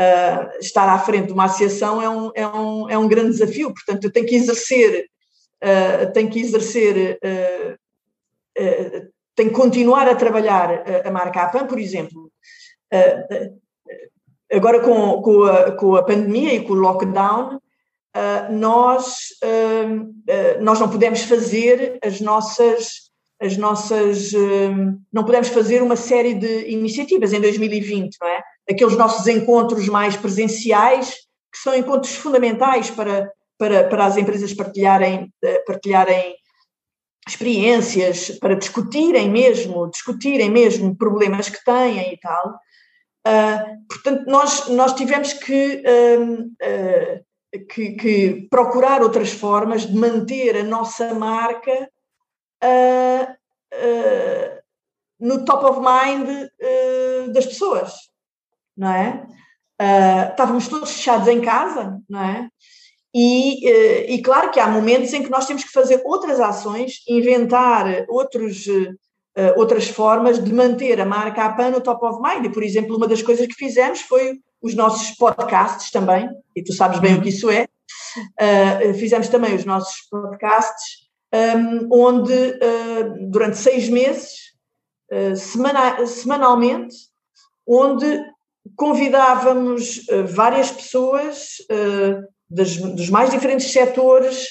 Uh, estar à frente de uma associação é um, é um, é um grande desafio, portanto, eu tenho que exercer, uh, tenho que exercer, uh, uh, tenho que continuar a trabalhar a marca APAN, por exemplo. agora com, com, a, com a pandemia e com o lockdown, nós, nós não podemos fazer as nossas as nossas. Não pudemos fazer uma série de iniciativas em 2020, não é? Aqueles nossos encontros mais presenciais, que são encontros fundamentais para, para, para as empresas partilharem, partilharem experiências, para discutirem mesmo, discutirem mesmo problemas que têm e tal. Portanto, nós, nós tivemos que, que, que, procurar outras formas de manter a nossa marca uh, uh, no top of mind uh, das pessoas, não é? estávamos todos fechados em casa, não é? E, e, claro que há momentos em que nós temos que fazer outras ações, inventar outros, outras formas de manter a marca APAN no top of mind. E, por exemplo, uma das coisas que fizemos foi os nossos podcasts também, e tu sabes bem o que isso é. fizemos também os nossos podcasts um, onde uh, durante seis meses, uh, semana, semanalmente, onde convidávamos uh, várias pessoas das, dos mais diferentes setores,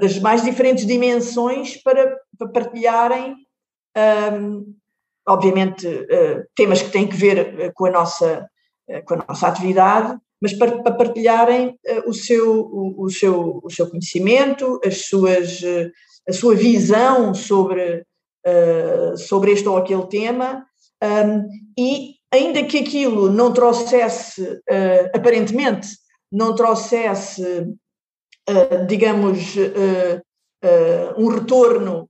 das mais diferentes dimensões para, para partilharem, um, obviamente, temas que têm que ver com a nossa, com a nossa atividade, mas para, para partilharem uh, o, seu, o, o, seu, o seu conhecimento, as suas, uh, a sua visão sobre, sobre este ou aquele tema, um, e ainda que aquilo não trouxesse, aparentemente, não trouxesse, digamos, um retorno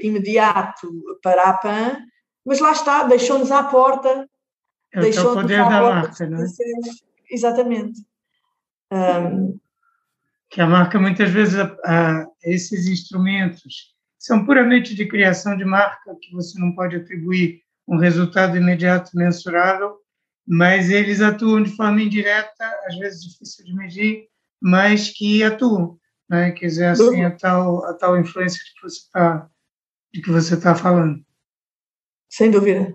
imediato para a PAN, mas lá está, deixou-nos à porta. É deixou-nos poder à da marca, não é? Exatamente. Um, que a marca muitas vezes a, a, esses instrumentos são puramente de criação de marca que você não pode atribuir um resultado imediato mensurável, mas eles atuam de forma indireta, às vezes difícil de medir, mas que atuam, né? que exercem a tal, a tal influência de que você está falando. Sem dúvida.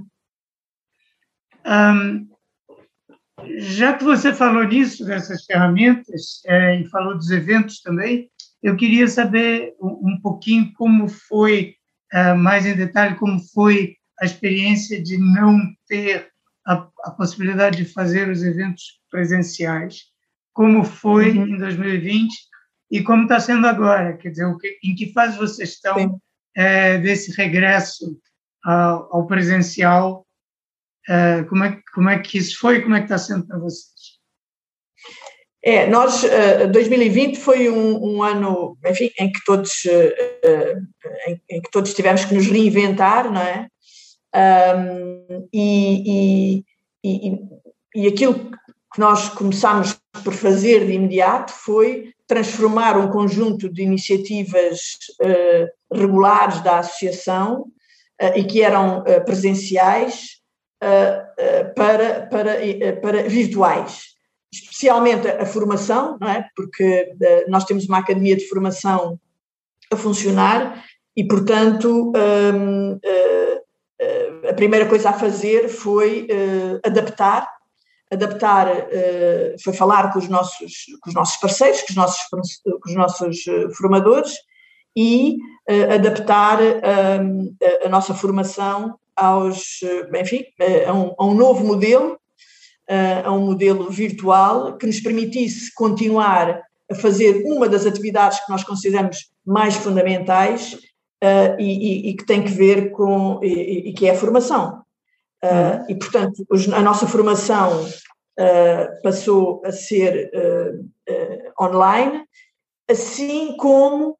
Já que você falou nisso, dessas ferramentas, é, e falou dos eventos também, eu queria saber um, um pouquinho como foi, é, mais em detalhe, como foi a experiência de não ter a, a possibilidade de fazer os eventos presenciais. Como foi uhum. em 2020 e como está sendo agora? Quer dizer, que, em que fase vocês estão é, desse regresso ao, ao presencial Uh, como, é, como é que isso foi e como é que está sendo para vocês? É, nós, uh, 2020 foi um, um, ano, enfim, em que todos, uh, em, em, que todos tivemos que nos reinventar, não é? Um, e, e, e, e aquilo que nós começámos por fazer de imediato foi transformar um conjunto de iniciativas regulares da associação e que eram presenciais para, para, para virtuais especialmente a formação, não é? porque nós temos uma academia de formação a funcionar e, portanto, hum, a primeira coisa a fazer foi adaptar adaptar, foi falar com os nossos, com os nossos parceiros, com os nossos, com os nossos formadores e adaptar ehm, a, a, nossa formação aos, enfim, a um, a um novo modelo, a um modelo virtual que nos permitisse continuar a fazer uma das atividades que nós consideramos mais fundamentais e, e, e, que tem que ver com, e, e que é a formação. Uh, e, portanto, a nossa formação uh, passou a ser uh, online, assim como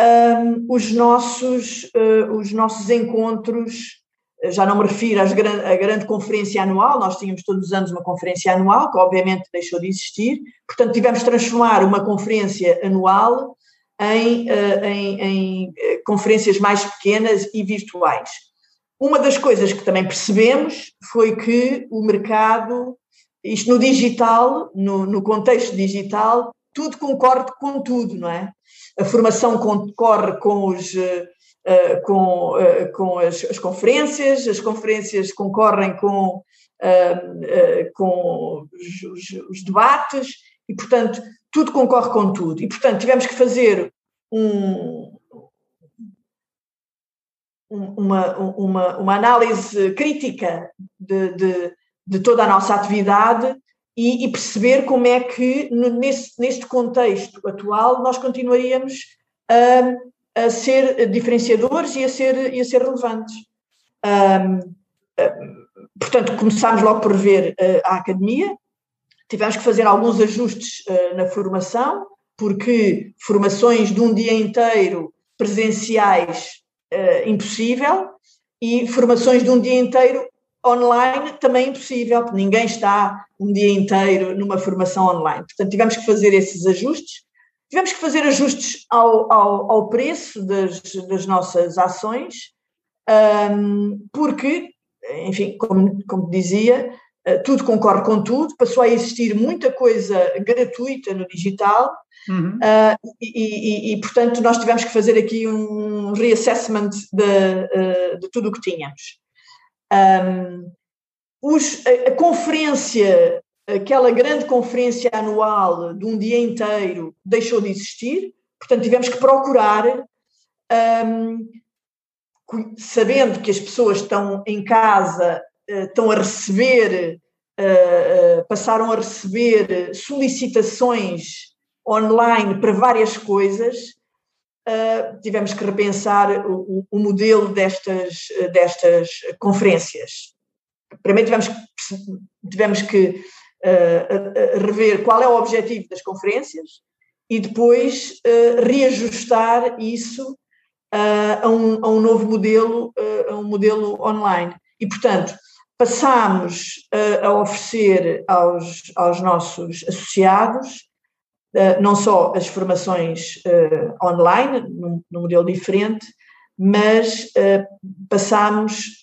um, os, nossos, os nossos encontros. Já não me refiro às gran à grande conferência anual, nós tínhamos todos os anos uma conferência anual, que obviamente deixou de existir, portanto, tivemos de transformar uma conferência anual em, em, em conferências mais pequenas e virtuais uma das coisas que também percebemos foi que o mercado, isto no digital, no, no contexto digital, tudo concorre com tudo, não é? A formação concorre com os. Uh, com, uh, com as, as, conferências, as conferências concorrem com, uh, com os, os, os, debates e, portanto, tudo concorre com tudo. E, portanto, tivemos que fazer um, uma, uma, uma análise crítica de, de, de, toda a nossa atividade e, e perceber como é que, nesse, neste contexto atual, nós continuaríamos a, a ser diferenciadores e a ser, e a ser relevantes. Um, portanto, começámos logo por ver a academia, tivemos que fazer alguns ajustes uh, na formação, porque formações de um dia inteiro presenciais impossível e formações de um dia inteiro online também impossível, porque ninguém está um dia inteiro numa formação online. Portanto, tivemos que fazer esses ajustes. Tivemos que fazer ajustes ao, ao, ao preço das, das, nossas ações, um, porque, enfim, como, como dizia, eh, tudo concorre com tudo, passou a existir muita coisa gratuita no digital uhum. uh, e, e, e, portanto, nós tivemos que fazer aqui um reassessment de, uh, de tudo o que tínhamos. Um, os, a, a, conferência, aquela grande conferência anual de um dia inteiro, deixou de existir, portanto, tivemos que procurar, um, sabendo que as pessoas estão em casa eh, estão a receber, eh, eh, passaram a receber solicitações online para várias coisas, tivemos que repensar o, o modelo destas, destas conferências. Primeiro tivemos que, tivemos que rever qual é o objetivo das conferências e depois reajustar isso a, um, a um novo modelo, a um modelo online. E, portanto, passámos a oferecer aos, aos nossos associados não só as formações online, num, num, modelo diferente, mas passámos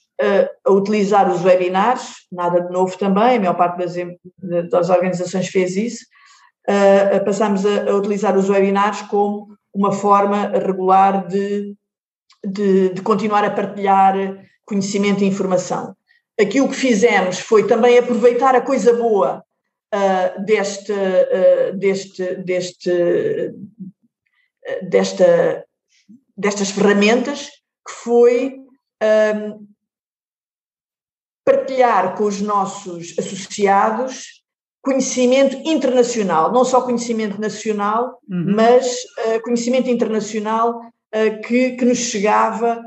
a utilizar os webinars, nada de novo também, a maior parte das, das organizações fez isso, passámos a, a, utilizar os webinars como uma forma regular de, de, de continuar a partilhar conhecimento e informação. Aquilo que fizemos foi também aproveitar a coisa boa uh, deste, uh, deste, deste, desta, destas ferramentas, que foi um, partilhar com os nossos associados conhecimento internacional, não só conhecimento nacional, uhum. mas conhecimento internacional que, que nos chegava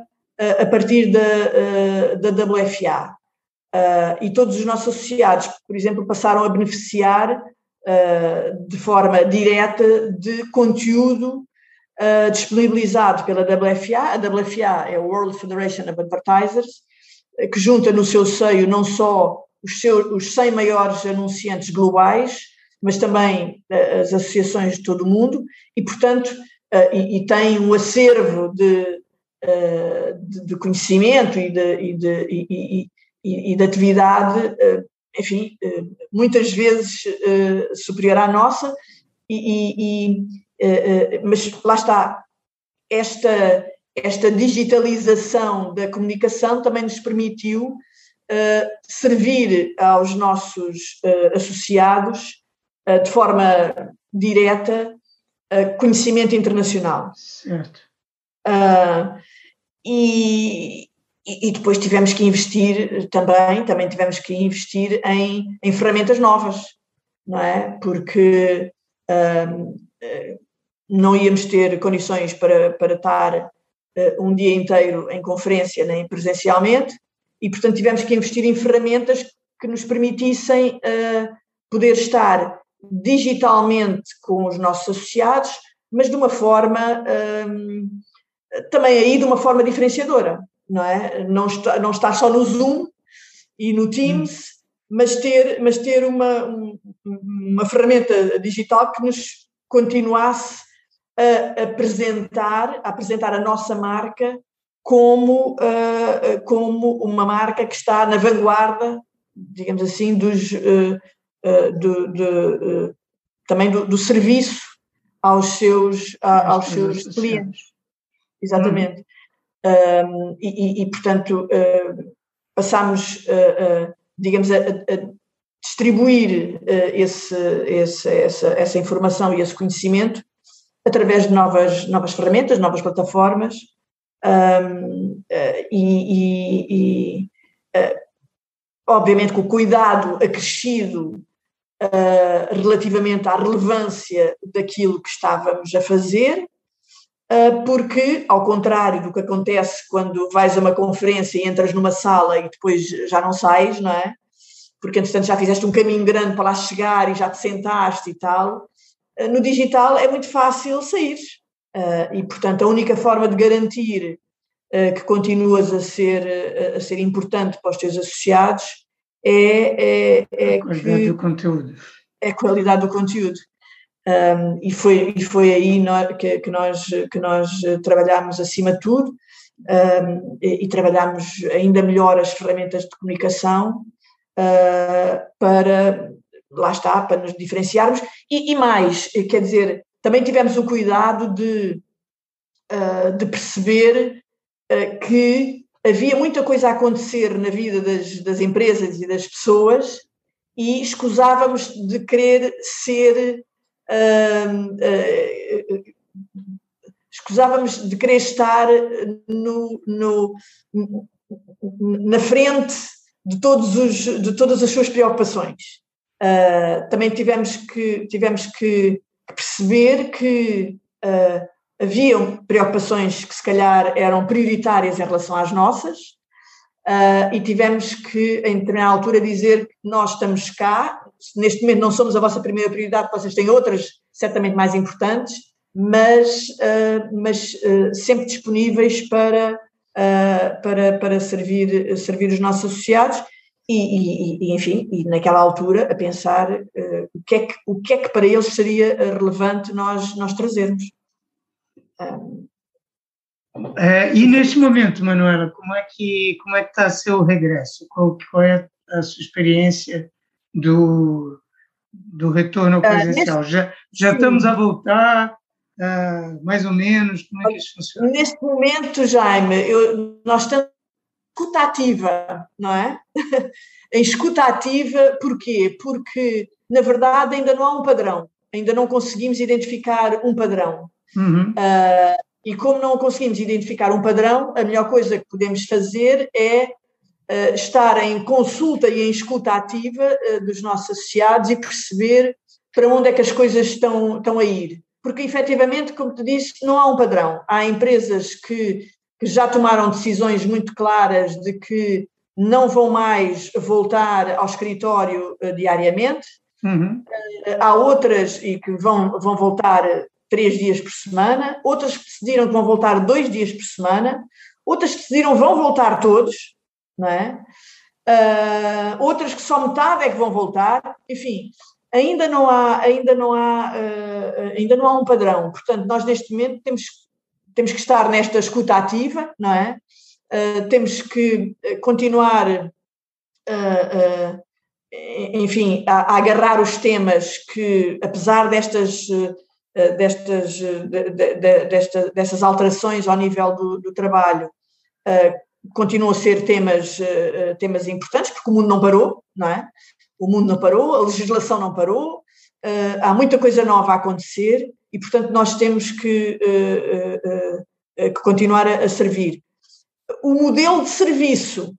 a partir da, da WFA. Uh, e todos os nossos associados, por exemplo, passaram a beneficiar uh, de forma direta de conteúdo uh, disponibilizado pela WFA. A WFA é a World Federation of Advertisers, que junta no seu seio não só os, seus, os 100 maiores anunciantes globais, mas também as associações de todo o mundo, e, portanto, e, e tem um acervo de, de, de conhecimento e de, e de, e, de atividade, enfim, muitas vezes superior à nossa, e, mas lá está, esta, esta digitalização da comunicação também nos permitiu uh, servir aos nossos uh, associados uh, de forma direta conhecimento internacional. Certo. E, e, depois tivemos que investir também, também tivemos que investir em, em ferramentas novas, não é? Porque não íamos ter condições para, para estar um dia inteiro em conferência nem presencialmente, e portanto tivemos que investir em ferramentas que nos permitissem uh, poder estar digitalmente com os nossos associados, mas de uma forma um, também aí de uma forma diferenciadora, não é? Não está, não está só no Zoom e no Teams, mas ter, mas ter uma, uma ferramenta digital que nos continuasse a apresentar, a apresentar a nossa marca como, uh, como uma marca que está na vanguarda, digamos assim, dos, uh, uh, do, do, também do, do, serviço aos seus, a, aos seus clientes. Exatamente. Um, e, e, portanto, passamos, digamos, a, a distribuir esse, esse, essa, essa informação e esse conhecimento através de novas, novas ferramentas, novas plataformas, um, eh, e, e, e uh, obviamente com o cuidado acrescido uh, relativamente à relevância daquilo que estávamos a fazer, uh, porque, ao contrário do que acontece quando vais a uma conferência e entras numa sala e depois já não sais, não é? Porque, entretanto, já fizeste um caminho grande para lá chegar e já te sentaste e tal. No digital é muito fácil sair. Uh, e, portanto, a única forma de garantir uh, que continuas a ser, uh, a ser importante para os teus associados é, é, é a qualidade que, do conteúdo. É a qualidade do conteúdo. Um, e, foi, e foi aí nós, que, que, nós, que nós trabalhámos acima de tudo um, e, e trabalhámos ainda melhor as ferramentas de comunicação para lá está, para nos diferenciarmos, e, e mais, quer dizer, também tivemos o cuidado de, uh, de perceber uh, que havia muita coisa a acontecer na vida das, das empresas e das pessoas e escusávamos de querer ser. Uh, escusávamos de querer estar no, no, na frente de, todos os, de todas as suas preocupações. Uh, também tivemos que, tivemos que perceber que uh, haviam preocupações que se calhar eram prioritárias em relação às nossas uh, e tivemos que, em determinada altura, dizer que nós estamos cá, neste momento não somos a vossa primeira prioridade, vocês têm outras certamente mais importantes, mas, mas sempre disponíveis para, para, para servir, servir os nossos associados e, e, enfim, e naquela altura a pensar uh, o, que é que, o que é que para eles seria eh, relevante nós, nós trazermos. Um... É, e neste momento, Manuela, como é que como é que está seu regresso? Qual, qual é a sua experiência do, do retorno ao presencial? Uh, neste... Já, já estamos a voltar, uh, mais ou menos? Como é que isso funciona? Neste momento, Jaime, eu, nós estamos escuta ativa, não é? em escuta ativa, porquê? Porque, na verdade, ainda não há um padrão, ainda não conseguimos identificar um padrão. Uhum. Uh, e como não conseguimos identificar um padrão, a melhor coisa que podemos fazer é uh, estar em consulta e em escuta ativa uh, dos nossos associados e perceber para onde é que as coisas estão, estão a ir. Porque, efetivamente, como te disse, não há um padrão. Há empresas que que já tomaram decisões muito claras de que não vão mais voltar ao escritório uh, diariamente. Uhum. Uh, há outras e que vão, vão voltar três dias por semana, outras que decidiram que vão voltar dois dias por semana, outras que decidiram vão voltar todos, não é? Uh, outras que só metade é que vão voltar, enfim. ainda não há, ainda não há, ainda não há um padrão. Portanto, nós neste momento temos, temos que estar nesta escuta ativa, não é? temos que continuar enfim, a, a, agarrar os temas que, apesar destas, destas, de, de, desta, destas alterações ao nível do, do trabalho, continuam a ser temas, uh, temas importantes, porque o mundo não parou, não é? O mundo não parou, a legislação não parou, uh, há muita coisa nova a acontecer e, portanto, nós temos que, uh, que continuar a, a, servir. O modelo de serviço,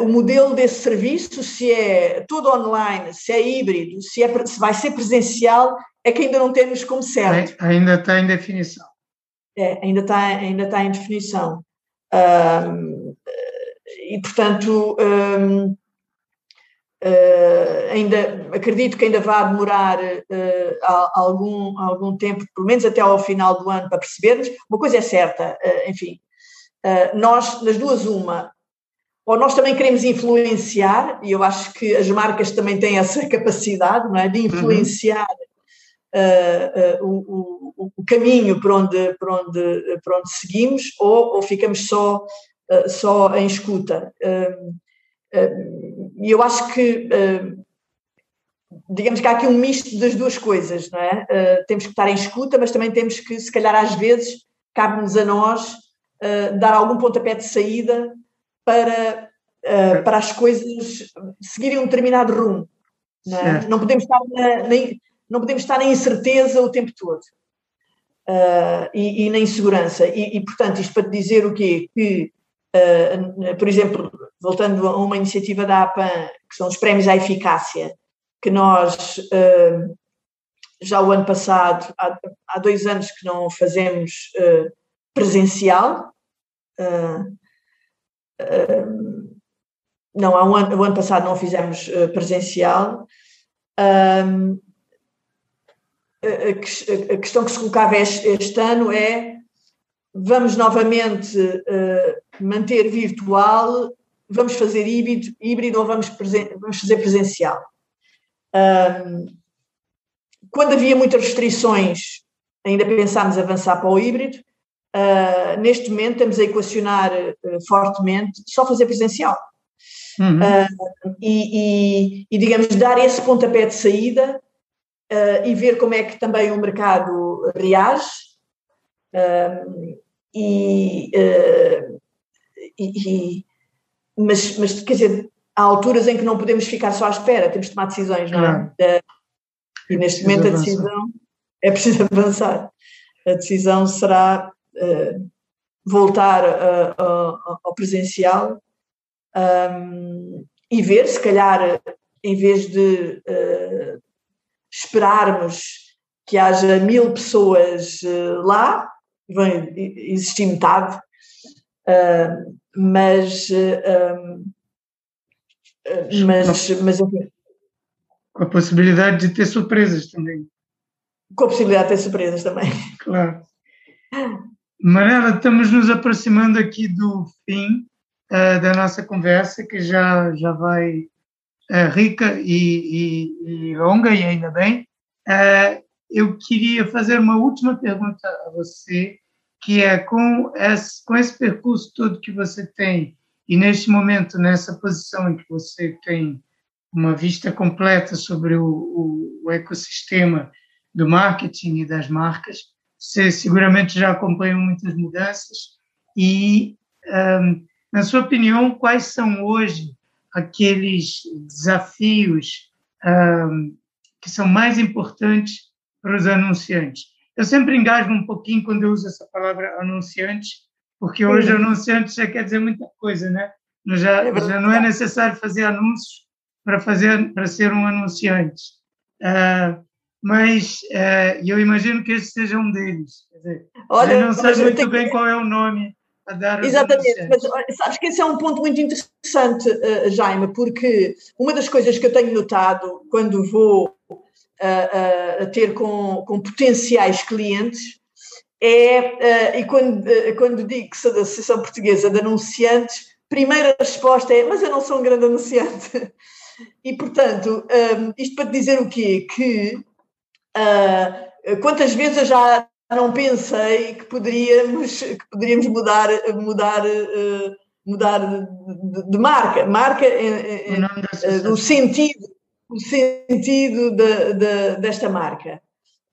o modelo desse serviço, se é todo online, se é híbrido, se, é, se vai ser presencial, é que ainda não temos como certo. Ainda está em definição. É, ainda está, ainda está em definição. Um, e, portanto, um, uh, ainda acredito que ainda vai demorar uh, algum, algum tempo, pelo menos até ao final do ano, para percebermos. Uma coisa é certa, uh, enfim, nós, nas duas, uma, ou nós também queremos influenciar, e eu acho que as marcas também têm essa capacidade não é, de uhum. influenciar uh, uh, o, o, caminho por onde, por onde, por onde seguimos ou, ou ficamos só, só em escuta. E eu acho que, digamos que há aqui um misto das duas coisas, não é? temos que estar em escuta, mas também temos que, se calhar, às vezes, cabe-nos a nós dar algum pontapé de saída para, para as coisas seguirem um determinado rumo. Não, é? não podemos estar na, na, não podemos estar em incerteza o tempo todo. Uh, e, e, na insegurança. E, e, portanto, isto para dizer o quê? Que, uh, por exemplo, voltando a uma iniciativa da APAN, que são os prémios à eficácia, que nós uh, já o ano passado, há, dois anos que não fazemos presencial. não, há um ano, o ano passado não fizemos presencial a, questão que se colocava este, ano é vamos novamente manter virtual, vamos fazer híbrido, híbrido ou vamos, presen vamos fazer presencial. Um, quando havia muitas restrições, ainda pensámos avançar para o híbrido. Uh, neste momento estamos a equacionar uh, fortemente só fazer presencial. Uhum. E, e, e, digamos, dar esse pontapé de saída uh, e ver como é que também o mercado reage. Uh, e, uh, e, mas, mas, quer dizer, há alturas em que não podemos ficar só à espera, temos de tomar decisões, não é? é e neste momento a decisão é preciso avançar. A decisão será voltar ao presencial um, e ver, se calhar, em vez de uh, esperarmos que haja mil pessoas uh, lá, vão existir metade, uh, mas, uh, mas, mas enfim. Com a possibilidade de ter surpresas também. Com a possibilidade de ter surpresas também. Claro. Manela, estamos nos aproximando aqui do fim uh, da nossa conversa, que já, já vai rica e, e, e, longa, e ainda bem. Eu queria fazer uma última pergunta a você, que é com esse, com esse percurso todo que você tem, e neste momento, nessa posição em que você tem uma vista completa sobre o, o, o ecossistema do marketing e das marcas, você seguramente já acompanhou muitas mudanças e, um, na sua opinião, quais são hoje aqueles desafios um, que são mais importantes para os anunciantes. Eu sempre engasgo um pouquinho quando eu uso essa palavra anunciante, porque hoje uhum. anunciante já quer dizer muita coisa, né? Já, é já não é necessário fazer anúncios para fazer para ser um anunciante. Uh, mas uh, eu imagino que esse seja um deles. Dizer, Olha, não sei muito bem qual é o nome a dar Exatamente, mas sabes que esse é um ponto muito interessante, uh, Jaime, porque uma das coisas que eu tenho notado quando vou uh, uh, ter com, com potenciais clientes é, e quando, quando digo que sou da Associação Portuguesa de Anunciantes, primeira resposta é: Mas eu não sou um grande anunciante. E, portanto, um, isto para dizer o quê? Que uh, quantas vezes eu já não pensei que poderíamos, que poderíamos mudar, mudar, uh, mudar de, marca. Marca uh, o sentido, o sentido de, de, desta marca.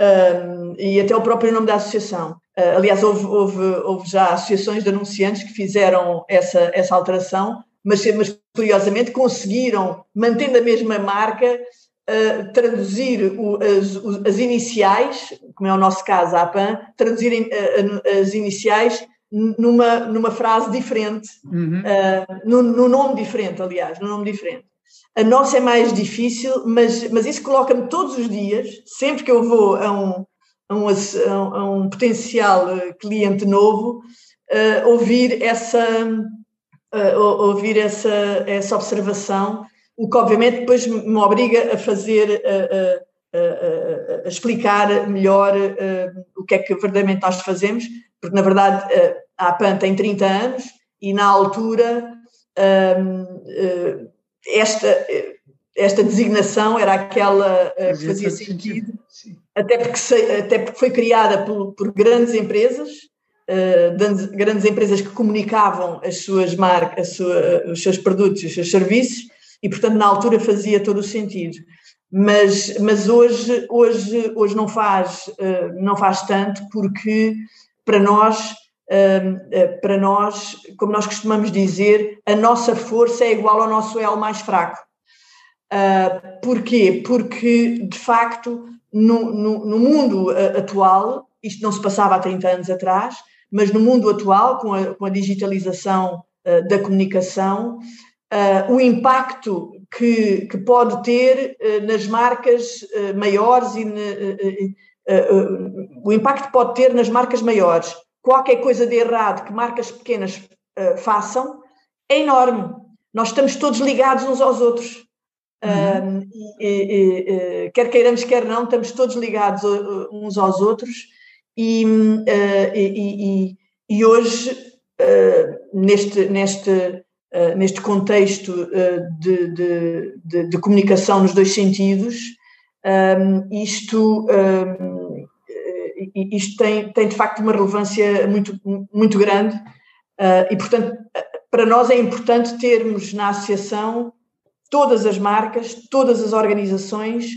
Um, e até o próprio nome da associação. Uh, aliás, houve, houve, houve, já associações de anunciantes que fizeram essa, essa alteração, mas, mas curiosamente conseguiram, mantendo a mesma marca, uh, traduzir o, as, as, iniciais, como é o nosso caso, a APAN, traduzirem uh, as iniciais numa, numa frase diferente, uhum. no, no nome diferente, aliás, no nome diferente. A nossa é mais difícil, mas, mas isso coloca-me todos os dias, sempre que eu vou a um, a um, a um potencial eh, cliente novo, uh, ouvir essa uh, ouvir essa, essa observação, o que obviamente depois me obriga a fazer a, explicar melhor o que é que verdadeiramente nós fazemos, porque na verdade a APAN tem 30 anos e na altura esta esta designação era aquela uh, que fazia sentido, até, porque, até porque foi criada por, por grandes empresas, uh, grandes empresas que comunicavam as suas marcas, sua, os seus produtos, os seus serviços, e portanto na altura fazia todo o sentido. Mas, mas hoje, hoje, hoje não, faz, uh, não faz tanto porque para nós para nós, como nós costumamos dizer, a nossa força é igual ao nosso elo mais fraco. Uh, porquê? Porque, de facto, no, no, no mundo uh, atual, isto não se passava há 30 anos atrás, mas no mundo atual, com a, com a digitalização uh, da comunicação, o impacto que, que pode ter nas marcas maiores e o impacto que pode ter nas marcas maiores, qualquer coisa de errado que marcas pequenas façam, é enorme. Nós estamos todos ligados uns aos outros. Uhum. Um, e, e, e, quer queiramos, quer não, estamos todos ligados uns aos outros e, uh, hoje, uh, neste, neste, uh, neste contexto de, de, de, de, comunicação nos dois sentidos, um, isto, um, isto tem, tem de facto uma relevância muito, muito grande e, portanto, para nós é importante termos na associação todas as marcas, todas as organizações,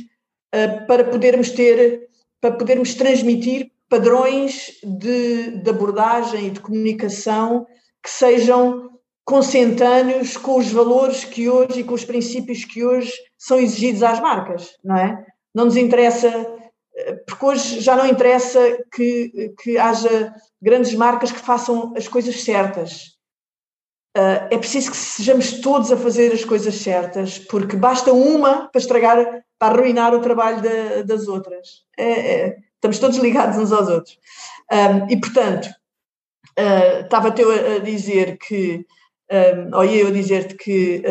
uh, para podermos ter, para podermos transmitir padrões de, de abordagem e de comunicação que sejam consentâneos com os valores que hoje e com os princípios que hoje são exigidos às marcas, não é? Não nos interessa, porque hoje já não interessa que, que haja grandes marcas que façam as coisas certas. Uh, é preciso que sejamos todos a fazer as coisas certas, porque basta uma para estragar, para arruinar o trabalho das outras. É, é, estamos todos ligados uns aos outros. Um, e, portanto, uh, estava-te a, a dizer que, ou ia eu dizer-te que,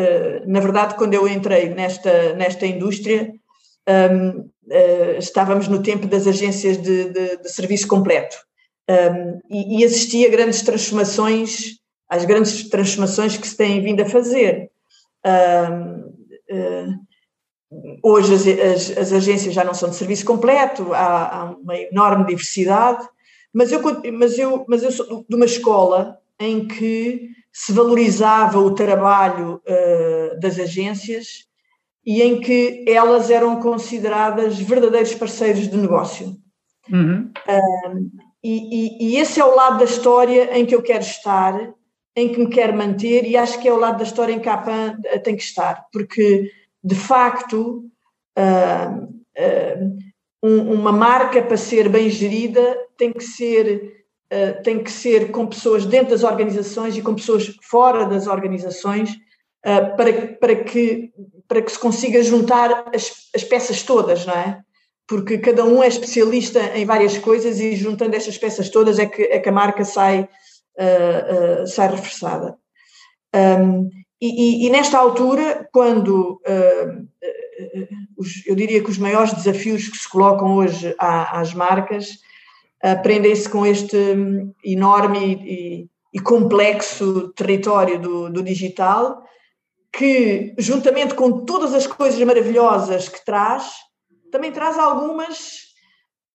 na verdade, quando eu entrei nesta, nesta indústria, um, estávamos no tempo das agências de, de, de serviço completo e, e assistia a grandes transformações às grandes transformações que se têm vindo a fazer. Uh, uh, hoje as, as, as, agências já não são de serviço completo, há, há uma enorme diversidade, mas eu, mas, eu, mas eu sou de uma escola em que se valorizava o trabalho uh, das agências e em que elas eram consideradas verdadeiros parceiros de negócio. Uhum. E, e, e, esse é o lado da história em que eu quero estar em que me quero manter e acho que é o lado da história em que a PAN eh, tem que estar, porque de facto uh, uh, um, uma marca para ser bem gerida tem que ser uh, tem que ser com pessoas dentro das organizações e com pessoas fora das organizações para, para, que, para que se consiga juntar as, as peças todas, não é? Porque cada um é especialista em várias coisas e juntando estas peças todas é que, é que a marca sai uh, uh, sai reforçada. Um, e, e, nesta altura, quando uh, os, eu diria que os maiores desafios que se colocam hoje à, às marcas aprendem-se com este enorme e, e complexo território do, do, digital, que, juntamente com todas as coisas maravilhosas que traz, também traz algumas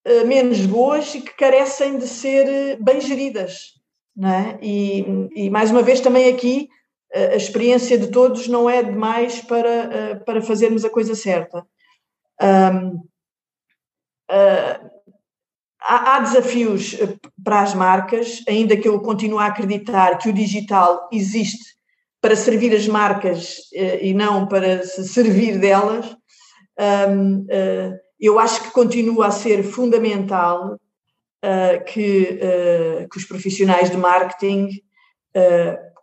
uh, menos boas e que carecem de ser bem geridas. É? e, e, mais uma vez, também aqui, a experiência de todos não é demais para, para fazermos a coisa certa. Um, uh, há, há, desafios para as marcas, ainda que eu continue a acreditar que o digital existe para servir as marcas uh, e não para se servir delas. Um, uh, eu acho que continua a ser fundamental que, que, os profissionais de marketing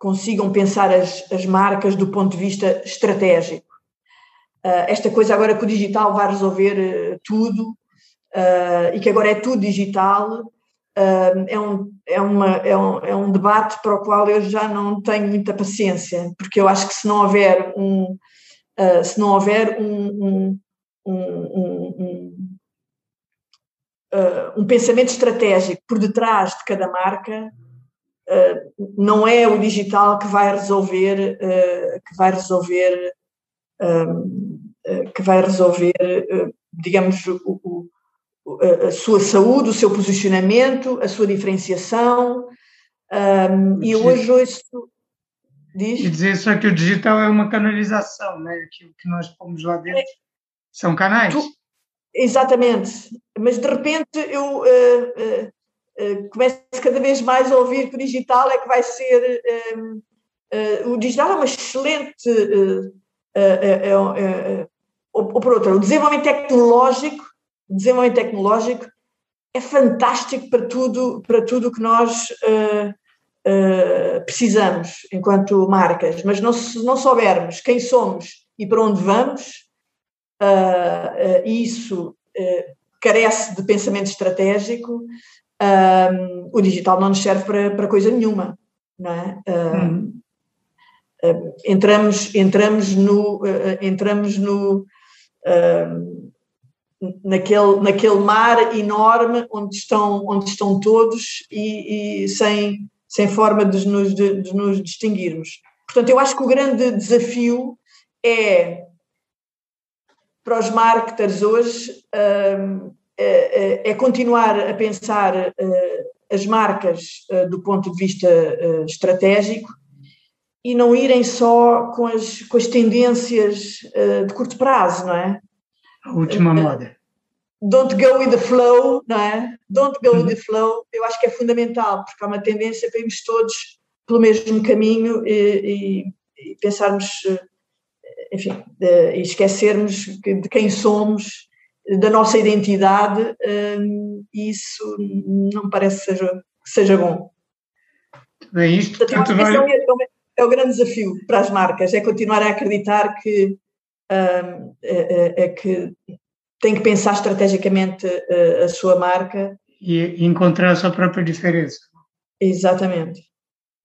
consigam pensar as, as marcas do ponto de vista estratégico. Esta coisa agora que o digital vai resolver tudo e que agora é tudo digital é, um, é, uma, é, um, é um debate para o qual eu já não tenho muita paciência, porque eu acho que se não houver um, se não houver um, um, um, um pensamento estratégico por detrás de cada marca, não é o digital que vai resolver, que vai resolver que vai resolver, digamos, o, o, a sua saúde, o seu posicionamento, a sua diferenciação. e hoje ouço. Diz? E dizer só que o digital é uma canalização, né? aquilo que nós pomos lá dentro. É, são canais. Tu, exatamente, mas de repente eu uh, uh, uh, começo cada vez mais a ouvir que o digital é que vai ser. o digital é uma excelente ou, ou por outra, o desenvolvimento tecnológico, o desenvolvimento tecnológico é fantástico para tudo para tudo que nós uh, uh, precisamos enquanto marcas, mas não, se não soubermos quem somos e para onde vamos, uh, isso carece de pensamento estratégico, o digital não nos serve para, para coisa nenhuma. Não é? Hum entramos, entramos no, entramos no naquele, naquele mar enorme onde estão, onde estão todos e, e sem, sem forma de nos, de, de nos distinguirmos. Portanto, eu acho que o grande desafio é para os marketers hoje uh, é, é, continuar a pensar as marcas do ponto de vista estratégico e não irem só com as, com as tendências de curto prazo, não é? A última uh, moda. Don't go with the flow, não é? Don't go uhum. with the flow, eu acho que é fundamental, porque há uma tendência para irmos todos pelo mesmo caminho e, e, e pensarmos, eh, enfim, de, e esquecermos de quem somos, da nossa identidade, um, isso não me parece que seja, que seja bom. É isto, portanto, vai é o grande desafio para as marcas, é continuar a acreditar que, é, é, é, que tem que pensar estrategicamente a, a sua marca. E encontrar a sua própria diferença. Exatamente.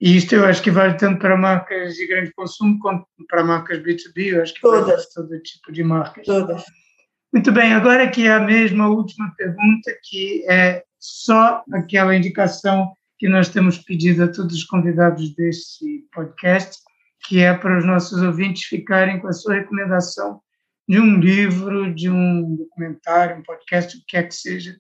E isto eu acho que vale tanto para marcas de grande consumo quanto para marcas B2B, eu acho que Todas. vale todo tipo de marcas. Todas. Muito bem, agora que é a mesma última pergunta, que é só aquela indicação que nós temos pedido a todos os convidados deste podcast, que é para os nossos ouvintes ficarem com a sua recomendação de um livro, de um documentário, um podcast, o que quer que seja,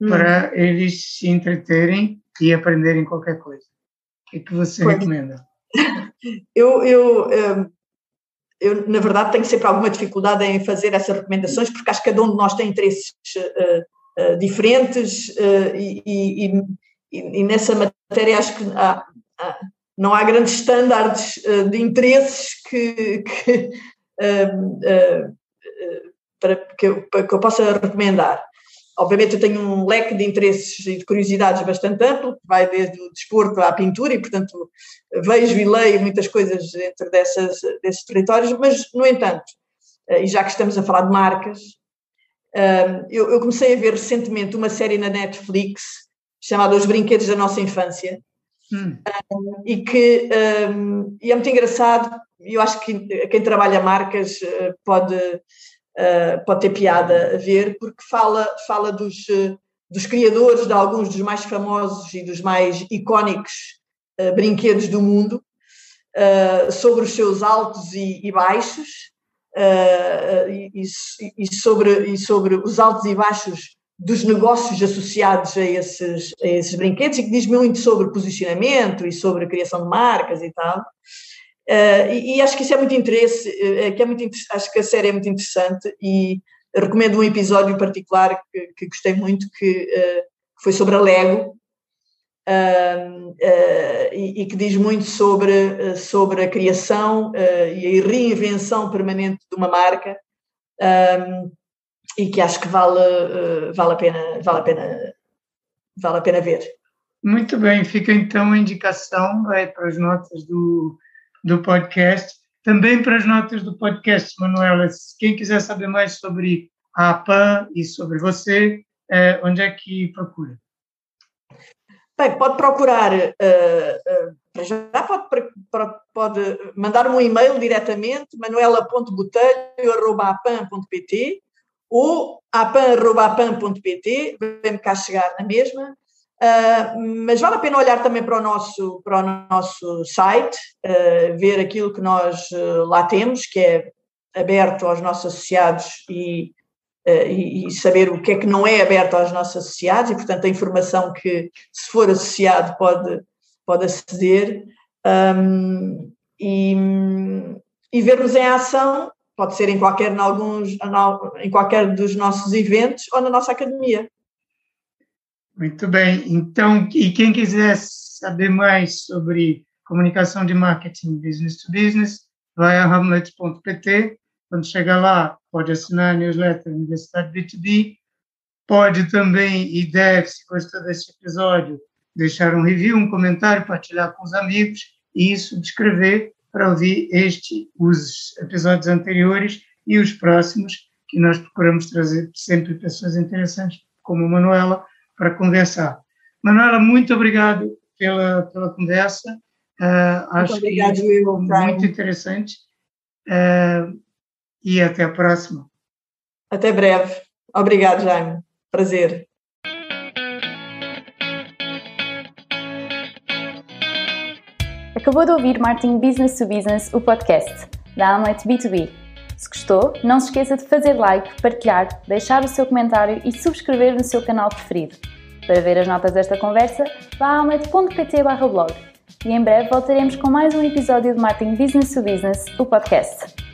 hum. para eles se entreterem e aprenderem qualquer coisa. O que, é que você recomenda? Eu, eu, hum, eu, na verdade, tenho sempre alguma dificuldade em fazer essas recomendações, porque acho que cada um de nós tem interesses uh, uh, diferentes uh, e, e, e, e nessa matéria acho que há, há, não há grandes estándares uh, de interesses que, que uh, uh, para, que eu, para que eu possa recomendar. Obviamente eu tenho um leque de interesses e de curiosidades bastante amplo, que vai desde o desporto à pintura e, portanto, vejo e leio muitas coisas dentro dessas, desses territórios, mas, no entanto, e já que estamos a falar de marcas, eu, comecei a ver recentemente uma série na Netflix chamado Os Brinquedos da Nossa Infância, hum. um, e que um, e é muito engraçado, e eu acho que quem trabalha marcas uh, pode, uh, pode ter piada a ver, porque fala, fala dos, uh, dos criadores de alguns dos mais famosos e dos mais icónicos brinquedos do mundo, uh, sobre os seus altos e, e baixos, uh, e, e, sobre, e sobre os altos e baixos dos negócios associados a esses, a esses brinquedos e que diz muito sobre posicionamento e sobre a criação de marcas e tal. Uh, e, e, acho que isso é muito interesse, uh, que é muito acho que a série é muito interessante e recomendo um episódio particular que, que gostei muito que uh, foi sobre a Lego e, e, que diz muito sobre, sobre a criação e a reinvenção permanente de uma marca e que acho que vale, vale, a pena, vale, a pena, vale a pena ver. Muito bem, fica então a indicação vai para as notas do do podcast. Também para as notas do podcast, Manuela, quem quiser saber mais sobre a APAN e sobre você, é, onde é que procura? Bem, pode procurar, uh, uh, já pode, pode mandar um e-mail diretamente, manuela.botelho.apan.pt ou apan.apan.pt, vem-me cá chegar na mesma, Uh, mas vale a pena olhar também para o nosso, para o nosso site, uh, ver aquilo que nós uh, lá temos, que é aberto aos nossos associados e, e, e, saber o que é que não é aberto aos nossos associados, e portanto a informação que, se for associado, pode, pode aceder. Um, e, e vermos em ação, pode ser em qualquer, em, alguns, em qualquer dos nossos eventos ou na nossa academia. Muito bem. Então, e quem quiser saber mais sobre comunicação de marketing business to business, vai a hamlet.pt. Quando chegar lá, pode assinar a newsletter Universidade B2B. Pode também e deve, se gostou desse episódio, deixar um review, um comentário, partilhar com os amigos e subscrever para ouvir este, os episódios anteriores e os próximos, que nós procuramos trazer sempre pessoas interessantes, como a Manuela, para conversar. Manuela, muito obrigado pela, pela conversa. Uh, acho obrigado, que foi muito interessante. Uh, e até a próxima. Até breve. Obrigado, Jaime. Prazer. Acabou de ouvir Martin Business to Business, o podcast da Amlet B2B. Se gostou, não se esqueça de fazer like, partilhar, deixar o seu comentário e subscrever no seu canal preferido. Para ver as notas desta conversa, vá a almet.pt blog. E em breve voltaremos com mais um episódio de Marketing Business to Business, o podcast.